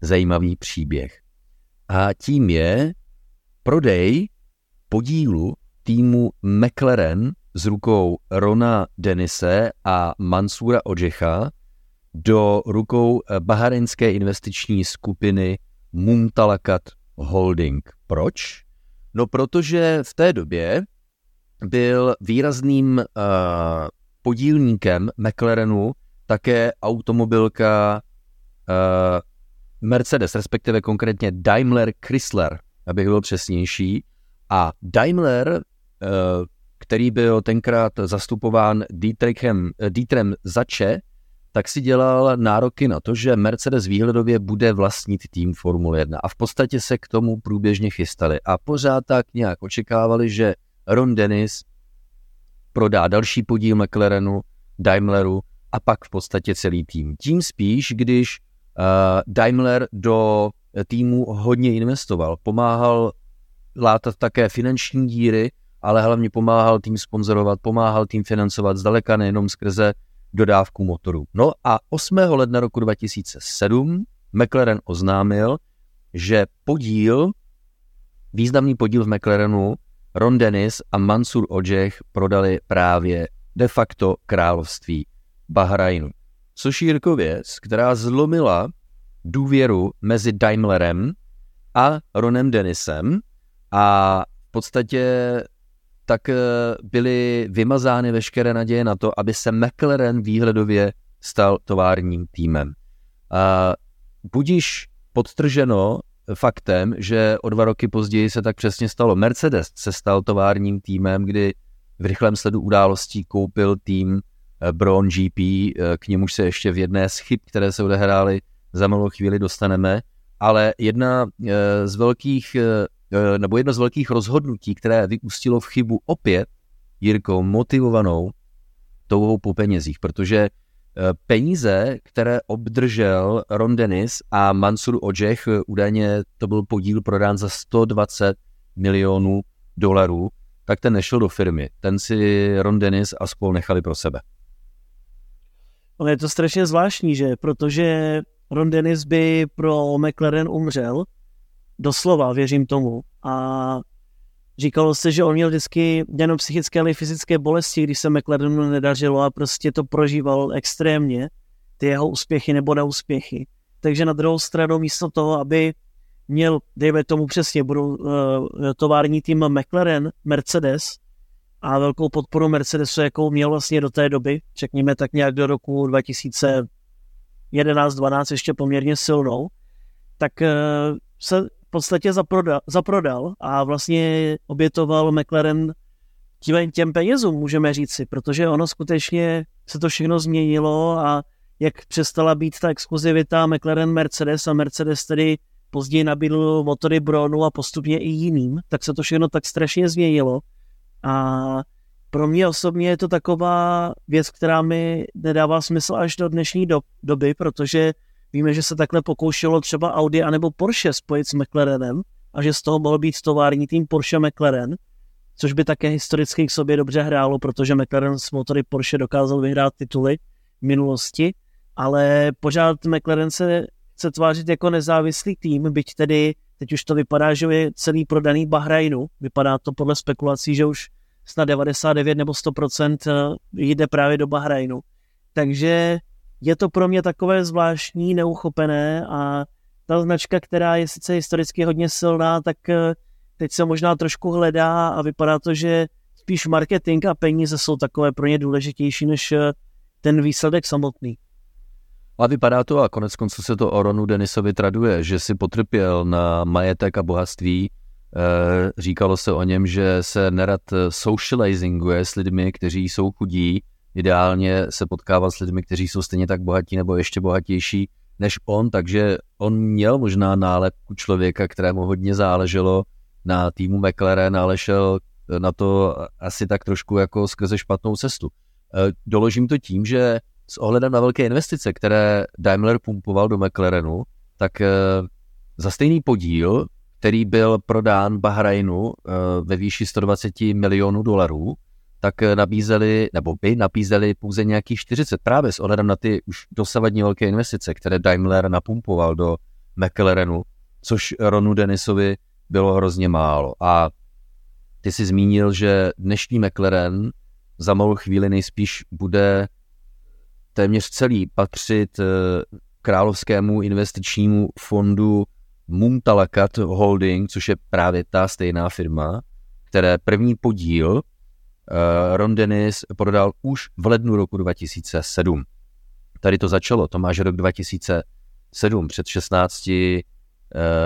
zajímavý příběh. A tím je prodej podílu týmu McLaren s rukou Rona Denise a Mansura Ojecha do rukou baharinské investiční skupiny Mumtalakat Holding. Proč? No protože v té době byl výrazným uh, podílníkem McLarenu také automobilka uh, Mercedes, respektive konkrétně Daimler Chrysler, abych byl přesnější. A Daimler, uh, který byl tenkrát zastupován Dietrichem, Dietrem Zače, tak si dělal nároky na to, že Mercedes výhledově bude vlastnit tým Formule 1 a v podstatě se k tomu průběžně chystali. A pořád tak nějak očekávali, že Ron Dennis prodá další podíl McLarenu, Daimleru a pak v podstatě celý tým. Tím spíš, když uh, Daimler do týmu hodně investoval, pomáhal látat také finanční díry, ale hlavně pomáhal tým sponzorovat, pomáhal tým financovat zdaleka nejenom skrze dodávku motorů. No a 8. ledna roku 2007 McLaren oznámil, že podíl, významný podíl v McLarenu, Ron Dennis a Mansur Ojeh prodali právě de facto království Bahrajnu. Což je Jirko věc, která zlomila důvěru mezi Daimlerem a Ronem Dennisem a v podstatě tak eh, byly vymazány veškeré naděje na to, aby se McLaren výhledově stal továrním týmem. A budíš podtrženo faktem, že o dva roky později se tak přesně stalo. Mercedes se stal továrním týmem, kdy v rychlém sledu událostí koupil tým eh, Braun GP, eh, k němuž se ještě v jedné z chyb, které se odehrály, za malou chvíli dostaneme, ale jedna z velkých nebo jedno z velkých rozhodnutí, které vyústilo v chybu opět Jirkou motivovanou touhou po penězích, protože eh, peníze, které obdržel Ron Dennis a Mansur Ojech, eh, údajně to byl podíl prodán za 120 milionů dolarů, tak ten nešel do firmy. Ten si Ron Dennis a spol nechali pro sebe. Ale je to strašně zvláštní, že? Protože Ron Dennis by pro McLaren umřel, Doslova, věřím tomu. A říkalo se, že on měl vždycky jenom psychické, ale i fyzické bolesti, když se McLarenu nedařilo a prostě to prožíval extrémně, ty jeho úspěchy nebo neúspěchy. Takže na druhou stranu místo toho, aby měl, dejme tomu přesně, budou uh, tovární tým McLaren, Mercedes a velkou podporu Mercedesu, jakou měl vlastně do té doby, řekněme tak nějak do roku 2011-12 ještě poměrně silnou, tak uh, se podstatě zaprodal, zaprodal a vlastně obětoval McLaren tím, těm penězům, můžeme říci, protože ono skutečně se to všechno změnilo a jak přestala být ta exkluzivita McLaren Mercedes a Mercedes tedy později nabídl motory Bronu a postupně i jiným, tak se to všechno tak strašně změnilo. A pro mě osobně je to taková věc, která mi nedává smysl až do dnešní do, doby, protože Víme, že se takhle pokoušelo třeba Audi anebo Porsche spojit s McLarenem a že z toho mohl být tovární tým Porsche McLaren, což by také historicky k sobě dobře hrálo, protože McLaren s motory Porsche dokázal vyhrát tituly v minulosti, ale pořád McLaren se chce tvářit jako nezávislý tým, byť tedy teď už to vypadá, že je celý prodaný Bahrajnu, vypadá to podle spekulací, že už snad 99 nebo 100% eh, jde právě do Bahrajnu. Takže je to pro mě takové zvláštní, neuchopené a ta značka, která je sice historicky hodně silná, tak eh, teď se možná trošku hledá a vypadá to, že spíš marketing a peníze jsou takové pro ně důležitější než eh, ten výsledek samotný. A vypadá to a konec konců se to o Ronu Denisovi traduje, že si potrpěl na majetek a bohatství. Eh, říkalo se o něm, že se nerad socializinguje s lidmi, kteří jsou chudí, ideálně se potkával s lidmi, kteří jsou stejně tak bohatí nebo ještě bohatější než on, takže on měl možná nálepku člověka, kterému hodně záleželo na týmu McLaren, ale šel na to asi tak trošku jako skrze špatnou cestu. E, doložím to tím, že s ohledem na velké investice, které Daimler pumpoval do McLarenu, tak e, za stejný podíl, který byl prodán Bahrajnu e, ve výši 120 milionů dolarů, tak eh, nabízeli, nebo by nabízeli pouze nějakých 40 právě s ohledem na ty už dosavadní velké investice, které Daimler napumpoval do McLarenu, což Ronu Dennisovi bylo hrozně málo. A ty si zmínil, že dnešní McLaren za malou chvíli nejspíš bude téměř celý patřit eh, královskému investičnímu fondu Mumtalakat Holding, což je právě ta stejná firma, které první podíl Ron Dennis prodal už v lednu roku 2007. Tady to začalo, to máš rok 2007, před 16 eh,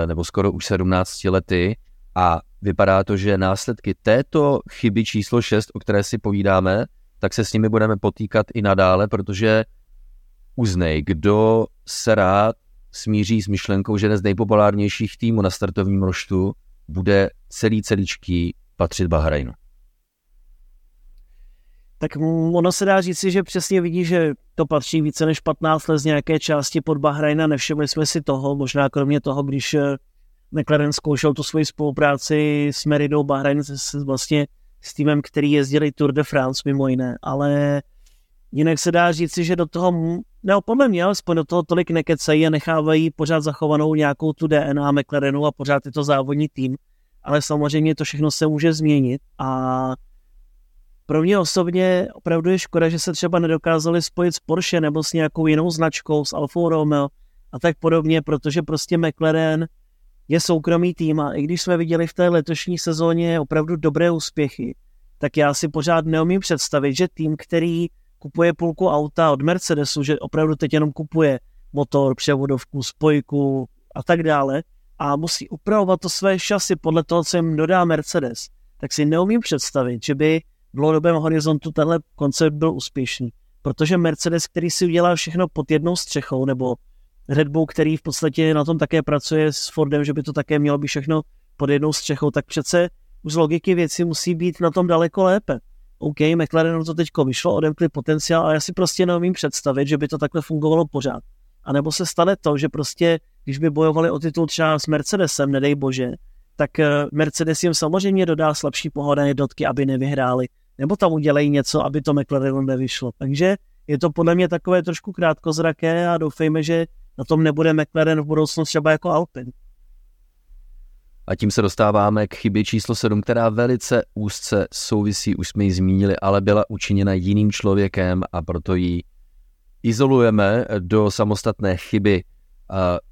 nebo skoro už 17 lety a vypadá to, že následky této chyby číslo 6, o které si povídáme, tak se s nimi budeme potýkat i nadále, protože uznej, kdo se rád smíří s myšlenkou, že z nejpopulárnějších týmů na startovním roštu bude celý celíčký patřit Bahrajnu. Tak ono se dá říci, že přesně vidí, že to patří více než 15 let z nějaké části pod Bahrajna. Nevšimli jsme si toho, možná kromě toho, když eh, McLaren zkoušel tu svoji spolupráci s Meridou Bahrain vlastně s týmem, který jezdili Tour de France mimo jiné, ale jinak se dá říci, že do toho, ne, podle mě alespoň do toho tolik nekecají a nechávají pořád zachovanou nějakou tu DNA McLarenu a pořád je to závodní tým, ale samozřejmě to všechno se může změnit a pro mě osobně opravdu je škoda, že se třeba nedokázali spojit s Porsche nebo s nějakou jinou značkou, s Alfa Romeo a tak podobně, protože prostě McLaren je soukromý tým a i když jsme viděli v té letošní sezóně opravdu dobré úspěchy, tak já si pořád neumím představit, že tým, který kupuje půlku auta od Mercedesu, že opravdu teď jenom kupuje motor, převodovku, spojku a tak dále a musí upravovat to své šasy podle toho, co jim dodá Mercedes, tak si neumím představit, že by dlouhodobém horizontu tenhle koncept byl úspěšný. Protože Mercedes, který si udělá všechno pod jednou střechou, nebo Red Bull, který v podstatě na tom také pracuje s Fordem, že by to také mělo být všechno pod jednou střechou, tak přece z logiky věci musí být na tom daleko lépe. OK, McLaren to teď vyšlo, odemkli potenciál, ale já si prostě neumím představit, že by to takhle fungovalo pořád. A nebo se stane to, že prostě, když by bojovali o titul třeba s Mercedesem, nedej bože, tak eh, Mercedes jim samozřejmě dodá slabší pohoda jednotky, aby nevyhráli. Nebo tam udělají něco, aby to McLarenu nevyšlo. Takže je to podle mě takové trošku krátkozraké a doufejme, že na tom nebude McLaren v budoucnu třeba jako Alpin. A tím se dostáváme k chybě číslo 7, která velice úzce souvisí, už jsme ji zmínili, ale byla učiněna jiným člověkem a proto ji izolujeme do samostatné chyby.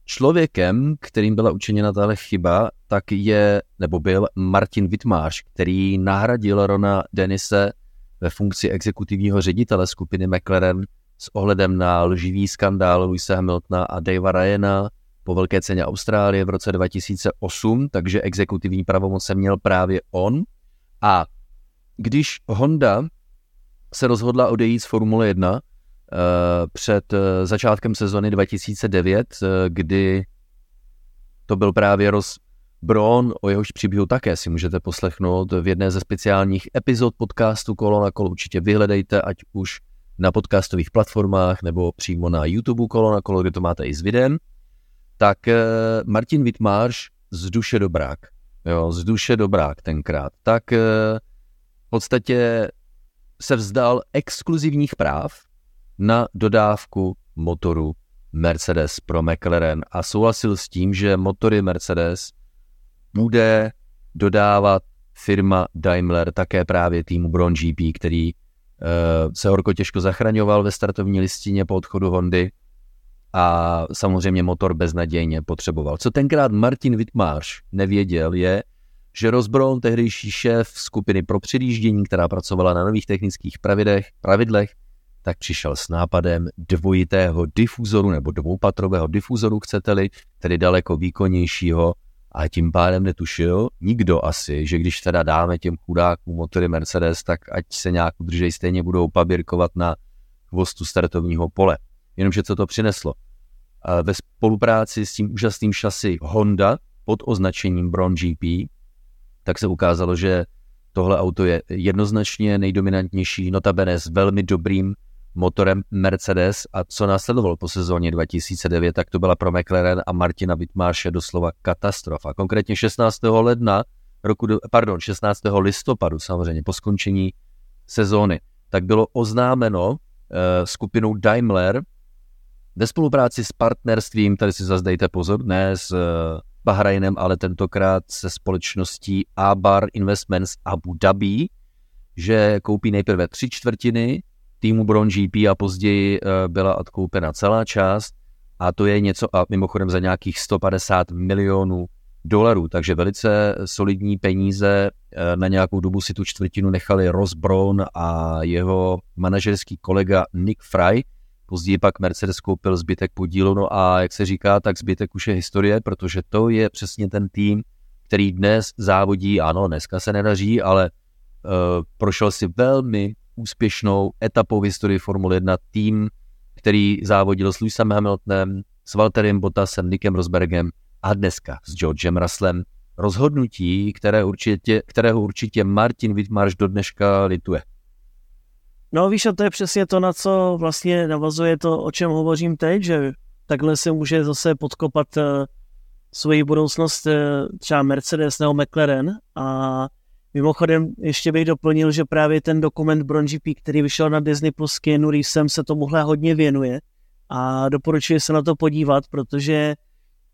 Člověkem, kterým byla učiněna tahle chyba, tak je, nebo byl Martin Wittmář, který nahradil Rona Denise ve funkci exekutivního ředitele skupiny McLaren s ohledem na lživý skandál Louisa Hamiltona a Davea Ryana po velké ceně Austrálie v roce 2008, takže exekutivní pravomoce měl právě on. A když Honda se rozhodla odejít z Formule 1 uh, eh, před uh, začátkem sezony 2009, uh, eh, kdy to byl právě Ross Brown, o jehož příběhu také si můžete poslechnout v jedné ze speciálních epizod podcastu Kolo na kolo. Určitě vyhledejte, ať už na podcastových platformách nebo přímo na YouTube kolo na kolo, kde to máte i s videem, tak eh, Martin Wittmarš z duše dobrák, jo, z duše dobrák tenkrát, tak eh, v podstatě se vzdal exkluzivních práv na dodávku motoru Mercedes pro McLaren a souhlasil s tím, že motory Mercedes bude dodávat firma Daimler také právě týmu Bron GP, který Eh, se horko těžko zachraňoval ve startovní listině po odchodu Hondy a samozřejmě motor beznadějně potřeboval. Co tenkrát Martin Wittmarš nevěděl je, že Ross Brown, tehdejší šéf skupiny pro předjíždění, která pracovala na nových technických pravidlech, pravidlech, tak přišel s nápadem dvojitého difuzoru nebo dvoupatrového difuzoru, chcete-li, tedy daleko výkonnějšího a tím pádem netušil nikdo asi, že když teda dáme těm chudákům motory Mercedes, tak ať se nějak udržej, stejně budou paběrkovat na chvostu startovního pole. Jenomže co to přineslo? Ve spolupráci s tím úžasným šasy Honda pod označením Bron GP, tak se ukázalo, že tohle auto je jednoznačně nejdominantnější, notabene s velmi dobrým motorem Mercedes a co následovalo po sezóně 2009, tak to byla pro McLaren a Martina Wittmarše doslova katastrofa. Konkrétně 16. ledna roku, pardon, 16. listopadu samozřejmě po skončení sezóny, tak bylo oznámeno uh, skupinou Daimler ve spolupráci s partnerstvím, tady si zase dejte pozor, ne s uh, Bahrajnem, ale tentokrát se společností Abar Investments Abu Dhabi, že koupí nejprve tři čtvrtiny týmu Bron GP a později eh, byla odkoupena celá část a to je něco a mimochodem za nějakých 150 milionů dolarů, takže velice solidní peníze. Eh, na nějakou dobu si tu čtvrtinu nechali Ross Brown a jeho manažerský kolega Nick Fry. Později pak Mercedes koupil zbytek podílu, no a jak se říká, tak zbytek už je historie, protože to je přesně ten tým, který dnes závodí, ano, dneska se nedaří, ale uh, prošel si velmi úspěšnou etapou v historii Formule 1 tým, který závodil s Lewisem Hamiltonem, s Walterem Bottasem, Nickem Rosbergem a dneska s Georgem Russellem. Rozhodnutí, které určitě, kterého určitě Martin Wittmarš do dneška lituje. No víš, a to je přesně to, na co vlastně navazuje to, o čem hovořím teď, že takhle se může zase podkopat uh, svoji budoucnost uh, třeba Mercedes nebo McLaren a mimochodem ještě bych doplnil, že právě ten dokument Bron GP, který vyšel na Disney Plus s Keanu se tomuhle hodně věnuje a doporučuji se na to podívat, protože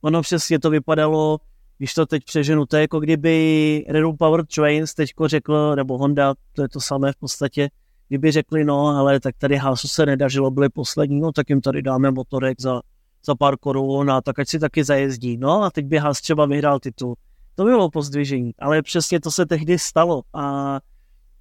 ono přesně to vypadalo, když to teď přeženu, to je jako kdyby Red Power Trains teďko řekl, nebo Honda, to je to samé v podstatě, kdyby řekli, no, ale tak tady Hasu se nedařilo, byli poslední, no, tak jim tady dáme motorek za, za pár korun a tak ať si taky zajezdí. No a teď by Has třeba vyhrál titul. To bylo pozdvižení, ale přesně to se tehdy stalo. A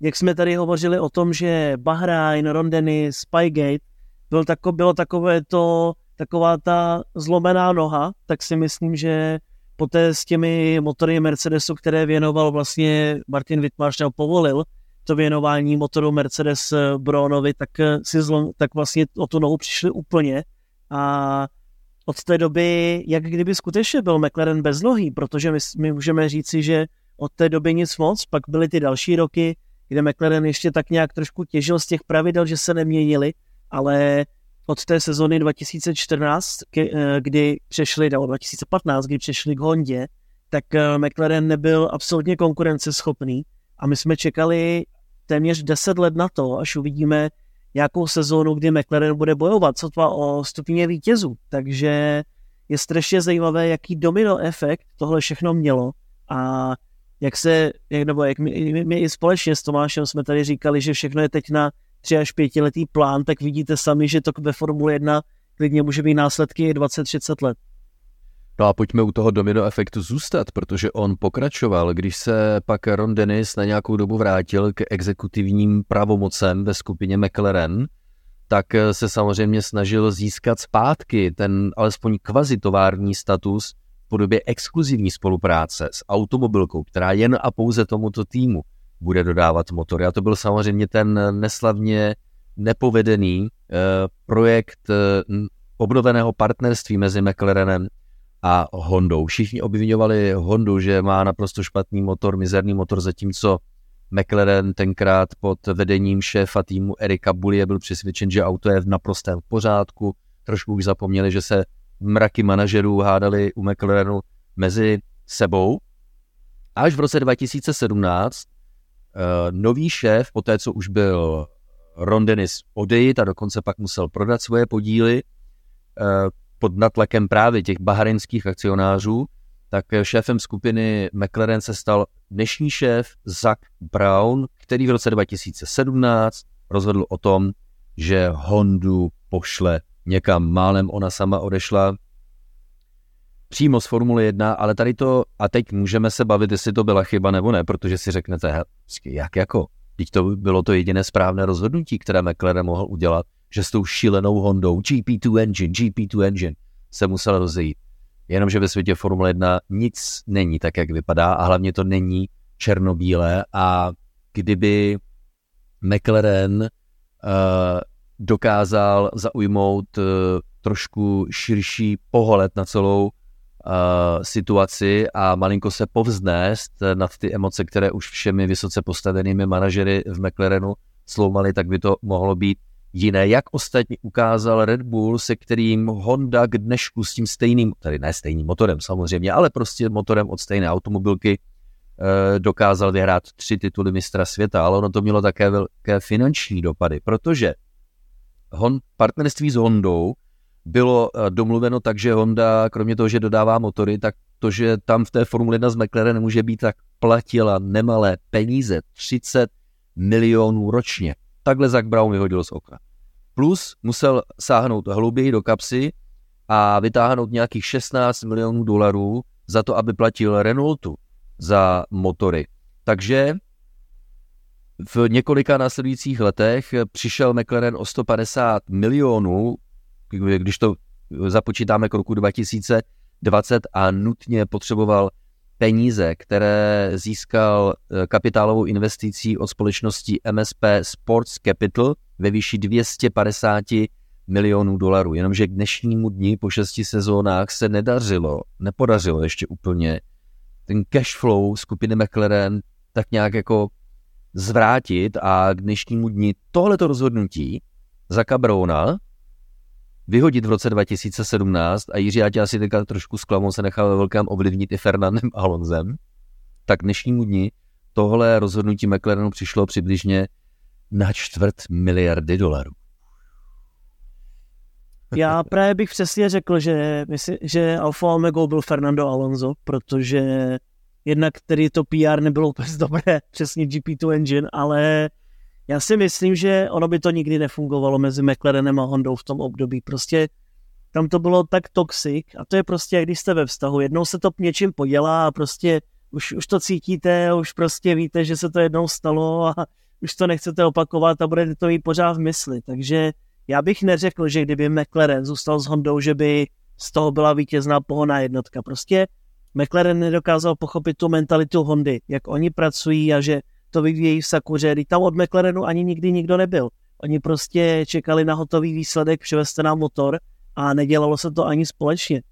jak jsme tady hovořili o tom, že Bahrain, Rondeny, Spygate, byl tako, bylo takové to, taková ta zlomená noha, tak si myslím, že poté s těmi motory Mercedesu, které věnoval vlastně Martin Wittmarsch, nebo povolil, to věnování motoru Mercedes Bronovi, tak, si zlom, tak vlastně o tu nohu přišli úplně a od té doby, jak kdyby skutečně byl McLaren bez nohy, protože my, my můžeme říci, že od té doby nic moc, pak byly ty další roky, kde McLaren ještě tak nějak trošku těžil z těch pravidel, že se neměnili, ale od té sezony 2014, eh, kdy přešli, nebo 2015, kdy přešli k Hondě, tak McLaren nebyl absolutně konkurenceschopný a my jsme čekali téměř 10 let na to, až uvidíme nějakou sezónu, kdy McLaren bude bojovat sotva o stupně vítězů. Takže je strašně zajímavé, jaký domino efekt tohle všechno mělo a jak se, jak, nebo jak my, my i společně s Tomášem jsme tady říkali, že všechno je teď na 3 až 5 letý plán, tak vidíte sami, že to ve Formule 1 klidně může být následky 20-30 let. No a pojďme u toho domino efektu zůstat, protože on pokračoval, když se pak Ron Dennis na nějakou dobu vrátil k exekutivním pravomocem ve skupině McLaren, tak se samozřejmě snažil získat zpátky ten alespoň kvazitovární status v podobě exkluzivní spolupráce s automobilkou, která jen a pouze tomuto týmu bude dodávat motory. A to byl samozřejmě ten neslavně nepovedený eh, projekt eh, obnoveného partnerství mezi McLarenem a Hondou. Všichni obvinovali Hondu, že má naprosto špatný motor, mizerný motor, zatímco McLaren tenkrát pod vedením šéfa týmu Erika Bulie byl přesvědčen, že auto je v naprostém pořádku. Trošku už zapomněli, že se mraky manažerů hádali u McLarenu mezi sebou. Až v roce 2017 uh, nový šéf, po té, co už byl Ron Dennis odejít a dokonce pak musel prodat svoje podíly, uh, pod natlakem právě těch baharinských akcionářů, tak šéfem skupiny McLaren se stal dnešní šéf Zach Brown, který v roce 2017 rozhodl o tom, že Hondu pošle někam. Málem ona sama odešla přímo z Formule 1, ale tady to, a teď můžeme se bavit, jestli to byla chyba nebo ne, protože si řeknete, jak jako, teď to bylo to jediné správné rozhodnutí, které McLaren mohl udělat, že s tou šílenou Hondou GP2 engine, GP2 engine se musel rozejít. Jenomže ve světě Formule 1 nic není tak, jak vypadá a hlavně to není černobílé a kdyby McLaren uh, dokázal zaujmout uh, trošku širší pohled na celou uh, situaci a malinko se povznést nad ty emoce, které už všemi vysoce postavenými manažery v McLarenu sloumaly, tak by to mohlo být jiné, jak ostatně ukázal Red Bull, se kterým Honda k dnešku s tím stejným, tedy ne stejným motorem samozřejmě, ale prostě motorem od stejné automobilky eh, dokázal vyhrát tři tituly mistra světa, ale ono to mělo také velké finanční dopady, protože Hon, partnerství s Hondou bylo eh, domluveno tak, že Honda, kromě toho, že dodává motory, tak to, že tam v té Formule 1 z McLaren nemůže být, tak platila nemalé peníze, 30 milionů ročně. Takhle Zach Brown vyhodil z okna. Plus musel sáhnout hlouběji do kapsy a vytáhnout nějakých 16 milionů dolarů za to, aby platil Renaultu za motory. Takže v několika následujících letech přišel McLaren o 150 milionů, když to započítáme k roku 2020 a nutně potřeboval peníze, které získal eh, kapitálovou investicí od společnosti MSP Sports Capital ve výši 250 milionů dolarů, jenomže k dnešnímu dni po šesti sezónách se nedařilo, nepodařilo ještě úplně ten cash flow skupiny McLaren tak nějak jako zvrátit a k dnešnímu dni tohleto rozhodnutí za Cabrona vyhodit v roce 2017 a Jiří, já tě asi teďka trošku zklamu, se nechal ve velkém ovlivnit i Fernandem Alonzem, tak dnešnímu dni tohle rozhodnutí McLarenu přišlo přibližně na čtvrt miliardy dolarů. *laughs* Já právě bych přesně řekl, že, myslím, že Alfa Omega byl Fernando Alonso, protože jednak který to PR nebylo úplně *laughs* dobré, přesně GP2 engine, ale já si myslím, že ono by to nikdy nefungovalo mezi McLarenem a Hondou v tom období. Prostě tam to bylo tak toxic a to je prostě, jak když jste ve vztahu. Jednou se to něčím podělá a prostě už, už to cítíte, už prostě víte, že se to jednou stalo a už to nechcete opakovat a budete to mít pořád v mysli. Takže já bych neřekl, že kdyby McLaren zůstal s Hondou, že by z toho byla vítězná pohoná jednotka. Prostě McLaren nedokázal pochopit tu mentalitu Hondy, jak oni pracují a že to vyvíjejí v Sakuře, tam od McLarenu ani nikdy nikdo nebyl. Oni prostě čekali na hotový výsledek, převezte nám motor a nedělalo se to ani společně.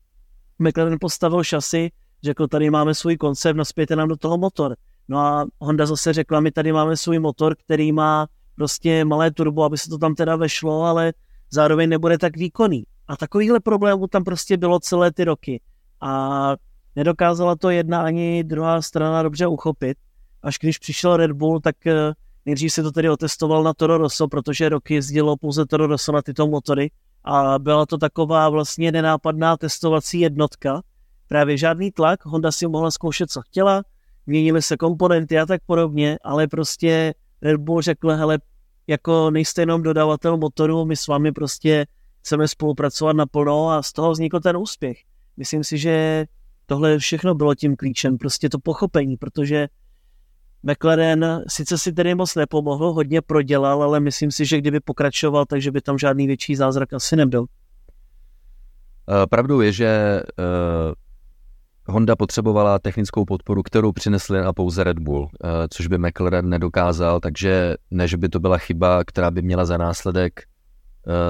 McLaren postavil šasy, řekl, tady máme svůj koncept, naspějte nám do toho motor. No a Honda zase řekla, my tady máme svůj motor, který má prostě malé turbo, aby se to tam teda vešlo, ale zároveň nebude tak výkonný. A takovýhle problémů tam prostě bylo celé ty roky. A nedokázala to jedna ani druhá strana dobře uchopit. Až když přišel Red Bull, tak eh, nejdřív se to tedy otestoval na Toro Rosso, protože roky jezdilo pouze Toro Rosso na tyto motory a byla to taková vlastně nenápadná testovací jednotka. Právě žádný tlak, Honda si mohla zkoušet, co chtěla, měnily se komponenty a tak podobně, ale prostě Red Bull řekl, hele, jako nejste jenom dodavatel motoru, my s vámi prostě chceme spolupracovat naplno a z toho vznikl ten úspěch. Myslím si, že tohle všechno bylo tím klíčem, prostě to pochopení, protože McLaren sice si tedy moc nepomohl, hodně prodělal, ale myslím si, že kdyby pokračoval, takže by tam žádný větší zázrak asi nebyl. Eh, pravdou je, že eh, Honda potřebovala technickou podporu, kterou přinesli na pouze Red Bull, eh, což by McLaren nedokázal, takže ne, že by to byla chyba, která by měla za následek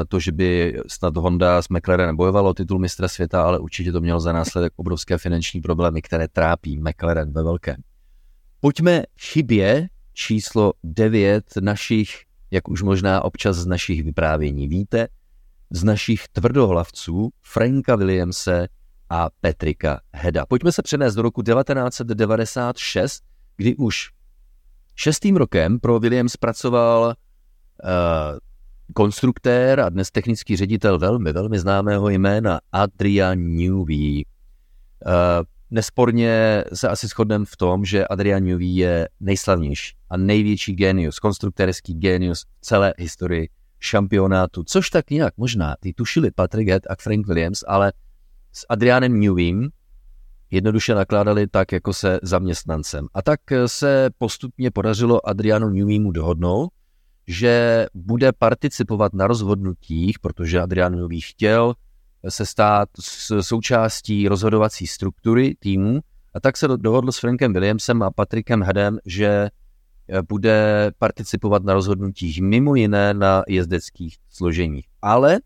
to, že by snad Honda s McLarenem bojovalo titul mistra světa, ale určitě to mělo za následek obrovské finanční problémy, které trápí McLaren ve velkém. Pojďme chybě číslo 9 našich, jak už možná občas z našich vyprávění víte, z našich tvrdohlavců Franka Williamse a Petrika Heda. Pojďme se přenést do roku 1996, kdy už šestým rokem pro Williams pracoval uh, konstruktér a dnes technický ředitel velmi, velmi známého jména Adrian Newey. Uh, nesporně se asi shodneme v tom, že Adrian Newey je nejslavnější a největší genius, konstruktérský genius celé historii šampionátu, což tak nějak možná ty tušili Patrick Head a Frank Williams, ale s Adrianem Newym jednoduše nakládali tak jako se zaměstnancem. A tak se postupně podařilo Adrianu Neweymu dohodnout, že bude participovat na rozhodnutích, protože Adrian Newey chtěl se stát součástí rozhodovací struktury týmu a tak se dohodl s Frankem Williamsem a Patrickem Hedem, že eh, bude participovat na rozhodnutích mimo jiné na jezdeckých složeních. Ale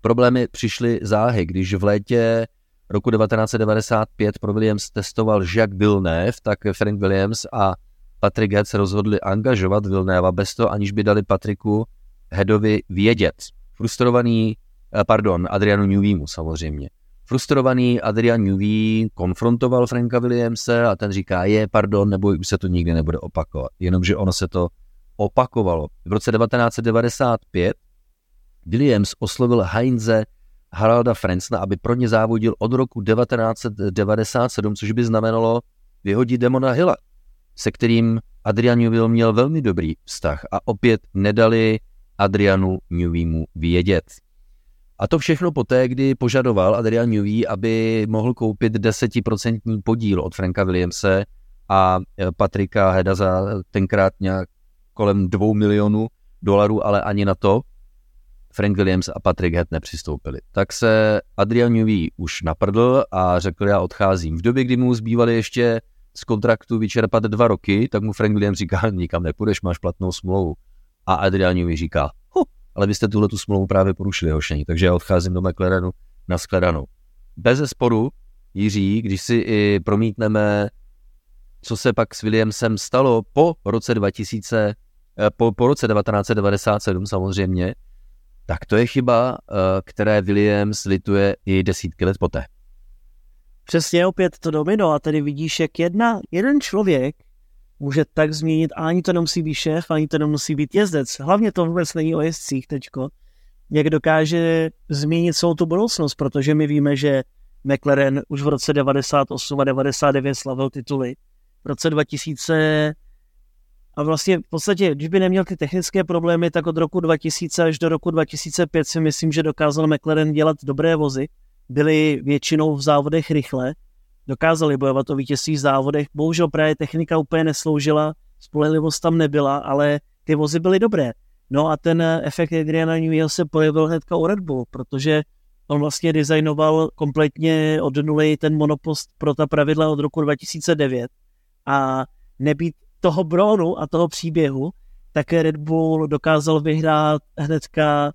problémy přišly záhy, když v létě roku 1995 pro Williams testoval Jacques Villeneuve, tak Frank Williams a Patrick Head se rozhodli angažovat Villeneuve bez toho, aniž by dali Patriku Headovi vědět. Frustrovaný pardon, Adrianu Neweymu samozřejmě. Frustrovaný Adrian Newey konfrontoval Franka Williamse a ten říká, je, pardon, nebo už se to nikdy nebude opakovat. Jenomže ono se to opakovalo. V roce 1995 Williams oslovil Heinze Haralda Frensna, aby pro ně závodil od roku 1997, což by znamenalo vyhodit Demona Hilla, se kterým Adrian Newey měl velmi dobrý vztah a opět nedali Adrianu Neweymu vědět. A to všechno poté, kdy požadoval Adrian Newey, aby mohl koupit desetiprocentní podíl od Franka Williamse a e, Patrika Heda za tenkrát nějak kolem dvou milionů dolarů, ale ani na to Frank Williams a Patrick Head nepřistoupili. Tak se Adrian Newey už naprdl a řekl, já odcházím. V době, kdy mu zbývaly ještě z kontraktu vyčerpat dva roky, tak mu Frank Williams říká, nikam nepůjdeš, máš platnou smlouvu. A Adrian Newey říká, ale vy jste tuhle tu smlouvu právě porušili, hošení, takže já odcházím do McLarenu na skladanou. Bez sporu, Jiří, když si i promítneme, co se pak s Williamsem stalo po roce 2000, eh, po, po roce 1997 samozřejmě, tak to je chyba, eh, které Williams lituje i desítky let poté. Přesně opět to domino a tady vidíš, jak jedna, jeden člověk může tak změnit, a ani to nemusí být šéf, ani to nemusí být jezdec. Hlavně to vůbec není o jezdcích teďko. Jak dokáže změnit celou tu budoucnost, protože my víme, že McLaren už v roce 98 a 99 slavil tituly. V roce 2000 a vlastně v podstatě, když by neměl ty technické problémy, tak od roku 2000 až do roku 2005 si myslím, že dokázal McLaren dělat dobré vozy. Byli většinou v závodech rychle, dokázali bojovat o vítězství v závodech. Bohužel právě technika úplně nesloužila, spolehlivost tam nebyla, ale ty vozy byly dobré. No a ten efekt Adriana Newell se projevil hnedka u Red Bull, protože on vlastně designoval kompletně od nuly ten monopost pro ta pravidla od roku 2009 a nebýt toho Bronu a toho příběhu, tak Red Bull dokázal vyhrát hnedka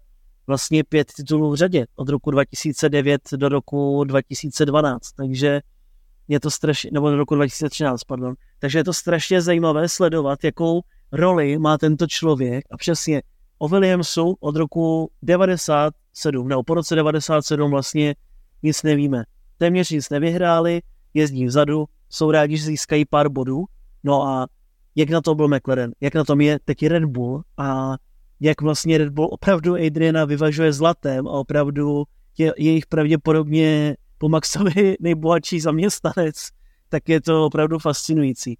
vlastně pět titulů v řadě od roku 2009 do roku 2012, takže je to strašně, nebo do roku 2013, pardon. Takže je to strašně zajímavé sledovat, jakou roli má tento člověk a přesně o Williamsu od roku 97, nebo po roce 97 vlastně nic nevíme. Téměř nic nevyhráli, jezdí vzadu, jsou rádi, že získají pár bodů, no a jak na to byl McLaren, jak na tom je teď Red Bull a jak vlastně Red Bull opravdu Adriana vyvažuje zlatem a opravdu je jejich pravděpodobně po Maxovi *laughs* nejbohatší zaměstnanec, tak je to opravdu fascinující.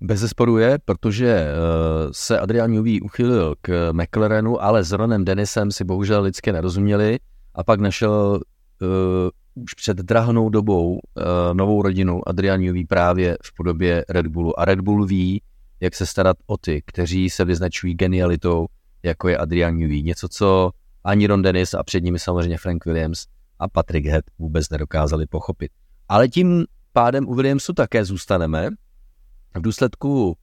Bez zesporu je, protože uh, se Adrian Newey uchylil k McLarenu, ale s Ronem Dennisem si bohužel lidsky nerozuměli a pak našel uh, už před drahnou dobou uh, novou rodinu Adrian Newey právě v podobě Red Bullu. A Red Bull ví, jak se starat o ty, kteří se vyznačují genialitou, jako je Adrian Newey. Něco, co ani Ron Dennis a před nimi samozřejmě Frank Williams a Patrick Head vůbec nedokázali pochopit. Ale tím pádem u Williamsu také zůstaneme. V důsledku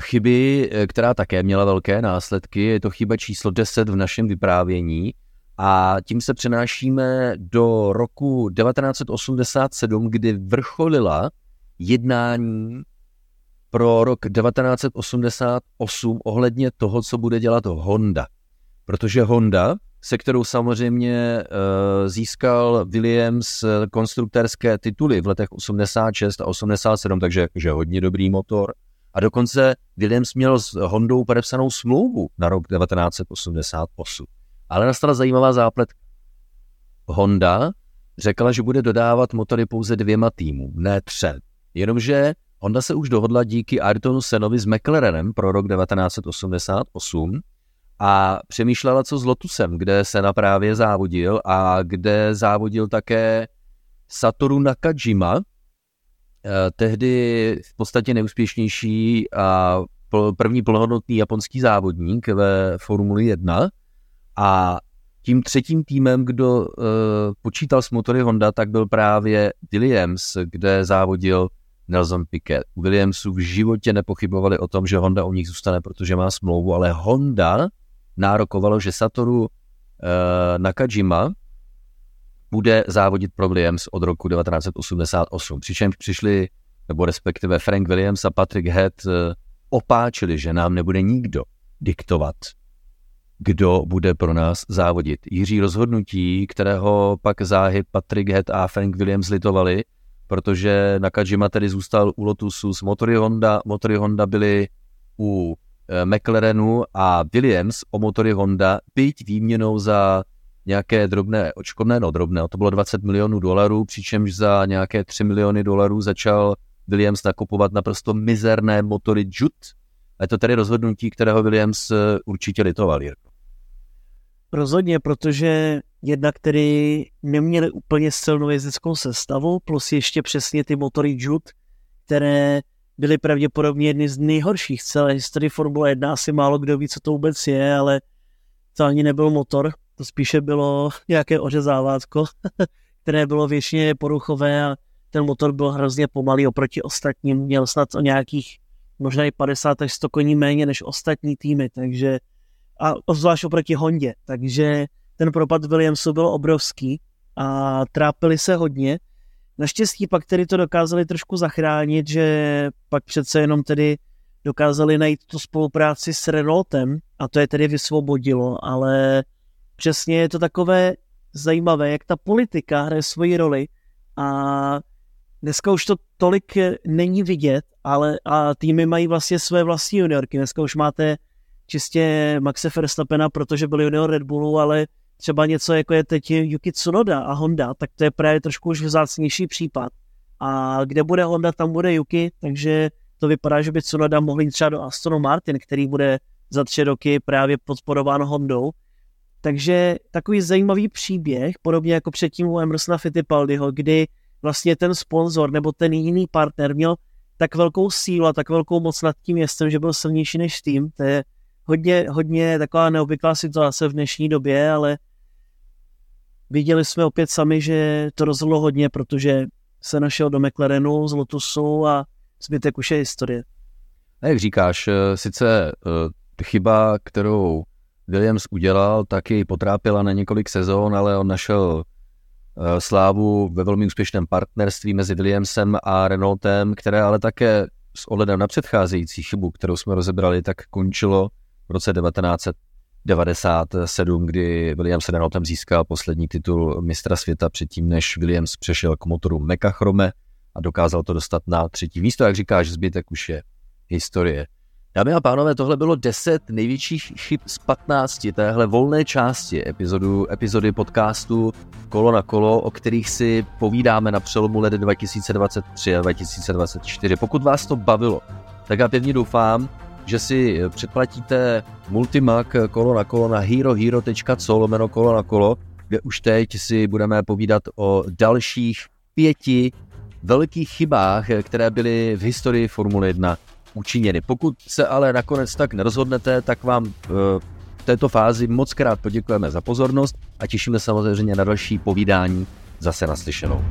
chyby, která také měla velké následky, je to chyba číslo 10 v našem vyprávění a tím se přenášíme do roku 1987, kdy vrcholila jednání pro rok 1988 ohledně toho, co bude dělat Honda. Protože Honda se kterou samozřejmě uh, získal Williams konstruktorské tituly v letech 86 a 87, takže že hodně dobrý motor. A dokonce Williams měl s Hondou podepsanou smlouvu na rok 1988. Ale nastala zajímavá zápletka. Honda řekla, že bude dodávat motory pouze dvěma týmům, ne třem. Jenomže Honda se už dohodla díky Ayrtonu Senovi s McLarenem pro rok 1988 a přemýšlela, co s Lotusem, kde se právě závodil a kde závodil také Satoru Nakajima, eh, tehdy v podstatě neúspěšnější a první plnohodnotný japonský závodník ve Formuli 1 a tím třetím týmem, kdo uh, počítal s motory Honda, tak byl právě Williams, kde závodil Nelson Piquet. U Williamsu v životě nepochybovali o tom, že Honda u nich zůstane, protože má smlouvu, ale Honda nárokovalo, že Satoru uh, Nakajima bude závodit pro Williams od roku 1988. Přičemž přišli, nebo respektive Frank Williams a Patrick Head uh, opáčili, že nám nebude nikdo diktovat, kdo bude pro nás závodit. Jiří rozhodnutí, kterého pak záhy Patrick Head a Frank Williams litovali, protože Nakajima tedy zůstal u Lotusu s motory Honda. Motory Honda byly u Eh, McLarenu a Williams o motory Honda, byť výměnou za nějaké drobné očkodné, no drobné, to bylo 20 milionů dolarů, přičemž za nějaké 3 miliony dolarů začal Williams nakupovat naprosto mizerné motory Jut. A je to tedy rozhodnutí, kterého Williams eh, určitě litoval, Jirko. Rozhodně, protože jednak který neměli úplně silnou jezdeckou sestavu, plus ještě přesně ty motory Jut, které byly pravděpodobně jedny z nejhorších celé historii Formule 1. Asi málo kdo ví, co to vůbec je, ale to ani nebyl motor, to spíše bylo *laughs* nějaké ořezávátko, *laughs* které bylo většině poruchové a ten motor byl hrozně pomalý oproti ostatním. Měl snad o nějakých možná i 50 až 100 koní méně než ostatní týmy, takže a zvlášť oproti Hondě, takže ten propad Williamsu byl obrovský a trápili se hodně. Naštěstí pak tedy to dokázali trošku zachránit, že pak přece jenom tedy dokázali najít tu spolupráci s Renaultem a to je tedy vysvobodilo, ale přesně je to takové zajímavé, jak ta politika hraje svoji roli a dneska už to tolik není vidět, ale a týmy mají vlastně své vlastní juniorky. Dneska už máte čistě Maxe Verstappena, protože byl junior Red Bullu, ale třeba něco jako je teď Yuki Tsunoda a Honda, tak to je právě trošku už vzácnější případ. A kde bude Honda, tam bude Yuki, takže to vypadá, že by Tsunoda mohli jít třeba do Astonu Martin, který bude za tři roky právě podporován Hondou. Takže takový zajímavý příběh, podobně jako předtím u Emersona Fittipaldiho, kdy vlastně ten sponzor nebo ten jiný partner měl tak velkou sílu a tak velkou moc nad tím městem, že byl silnější než tým. To je hodně, hodně taková neobvyklá situace v dnešní době, ale viděli jsme opět sami, že to rozhodlo hodně, protože se našel do McLarenu z Lotusu a zbytek už je historie. A jak říkáš, eh, sice uh, chyba, kterou Williams udělal, taky potrápila na několik sezón, ale on našel uh, slávu ve velmi úspěšném partnerství mezi Williamsem a Renaultem, které ale také s ohledem na předcházející chybu, kterou jsme rozebrali, tak končilo v roce 1997, kdy Williams Renaultem získal poslední titul mistra světa předtím, než Williams přešel k motoru Mekachrome a dokázal to dostat na třetí místo. Jak říkáš, zbytek už je historie. Dámy a pánové, tohle bylo 10 největších chyb z 15 téhle volné části epizodu, epizody podcastu Kolo na kolo, o kterých si povídáme na přelomu let 2023 a 2024. Pokud vás to bavilo, tak já pevně doufám, že si předplatíte Multimac kolo na kolo na herohero.co lomeno kolo na kolo, kde už teď si budeme povídat o dalších pěti velkých chybách, které byly v historii Formule 1 učiněny. Pokud se ale nakonec tak nerozhodnete, tak vám eh, v této fázi moc krát poděkujeme za pozornost a těšíme samozřejmě na další povídání zase naslyšenou.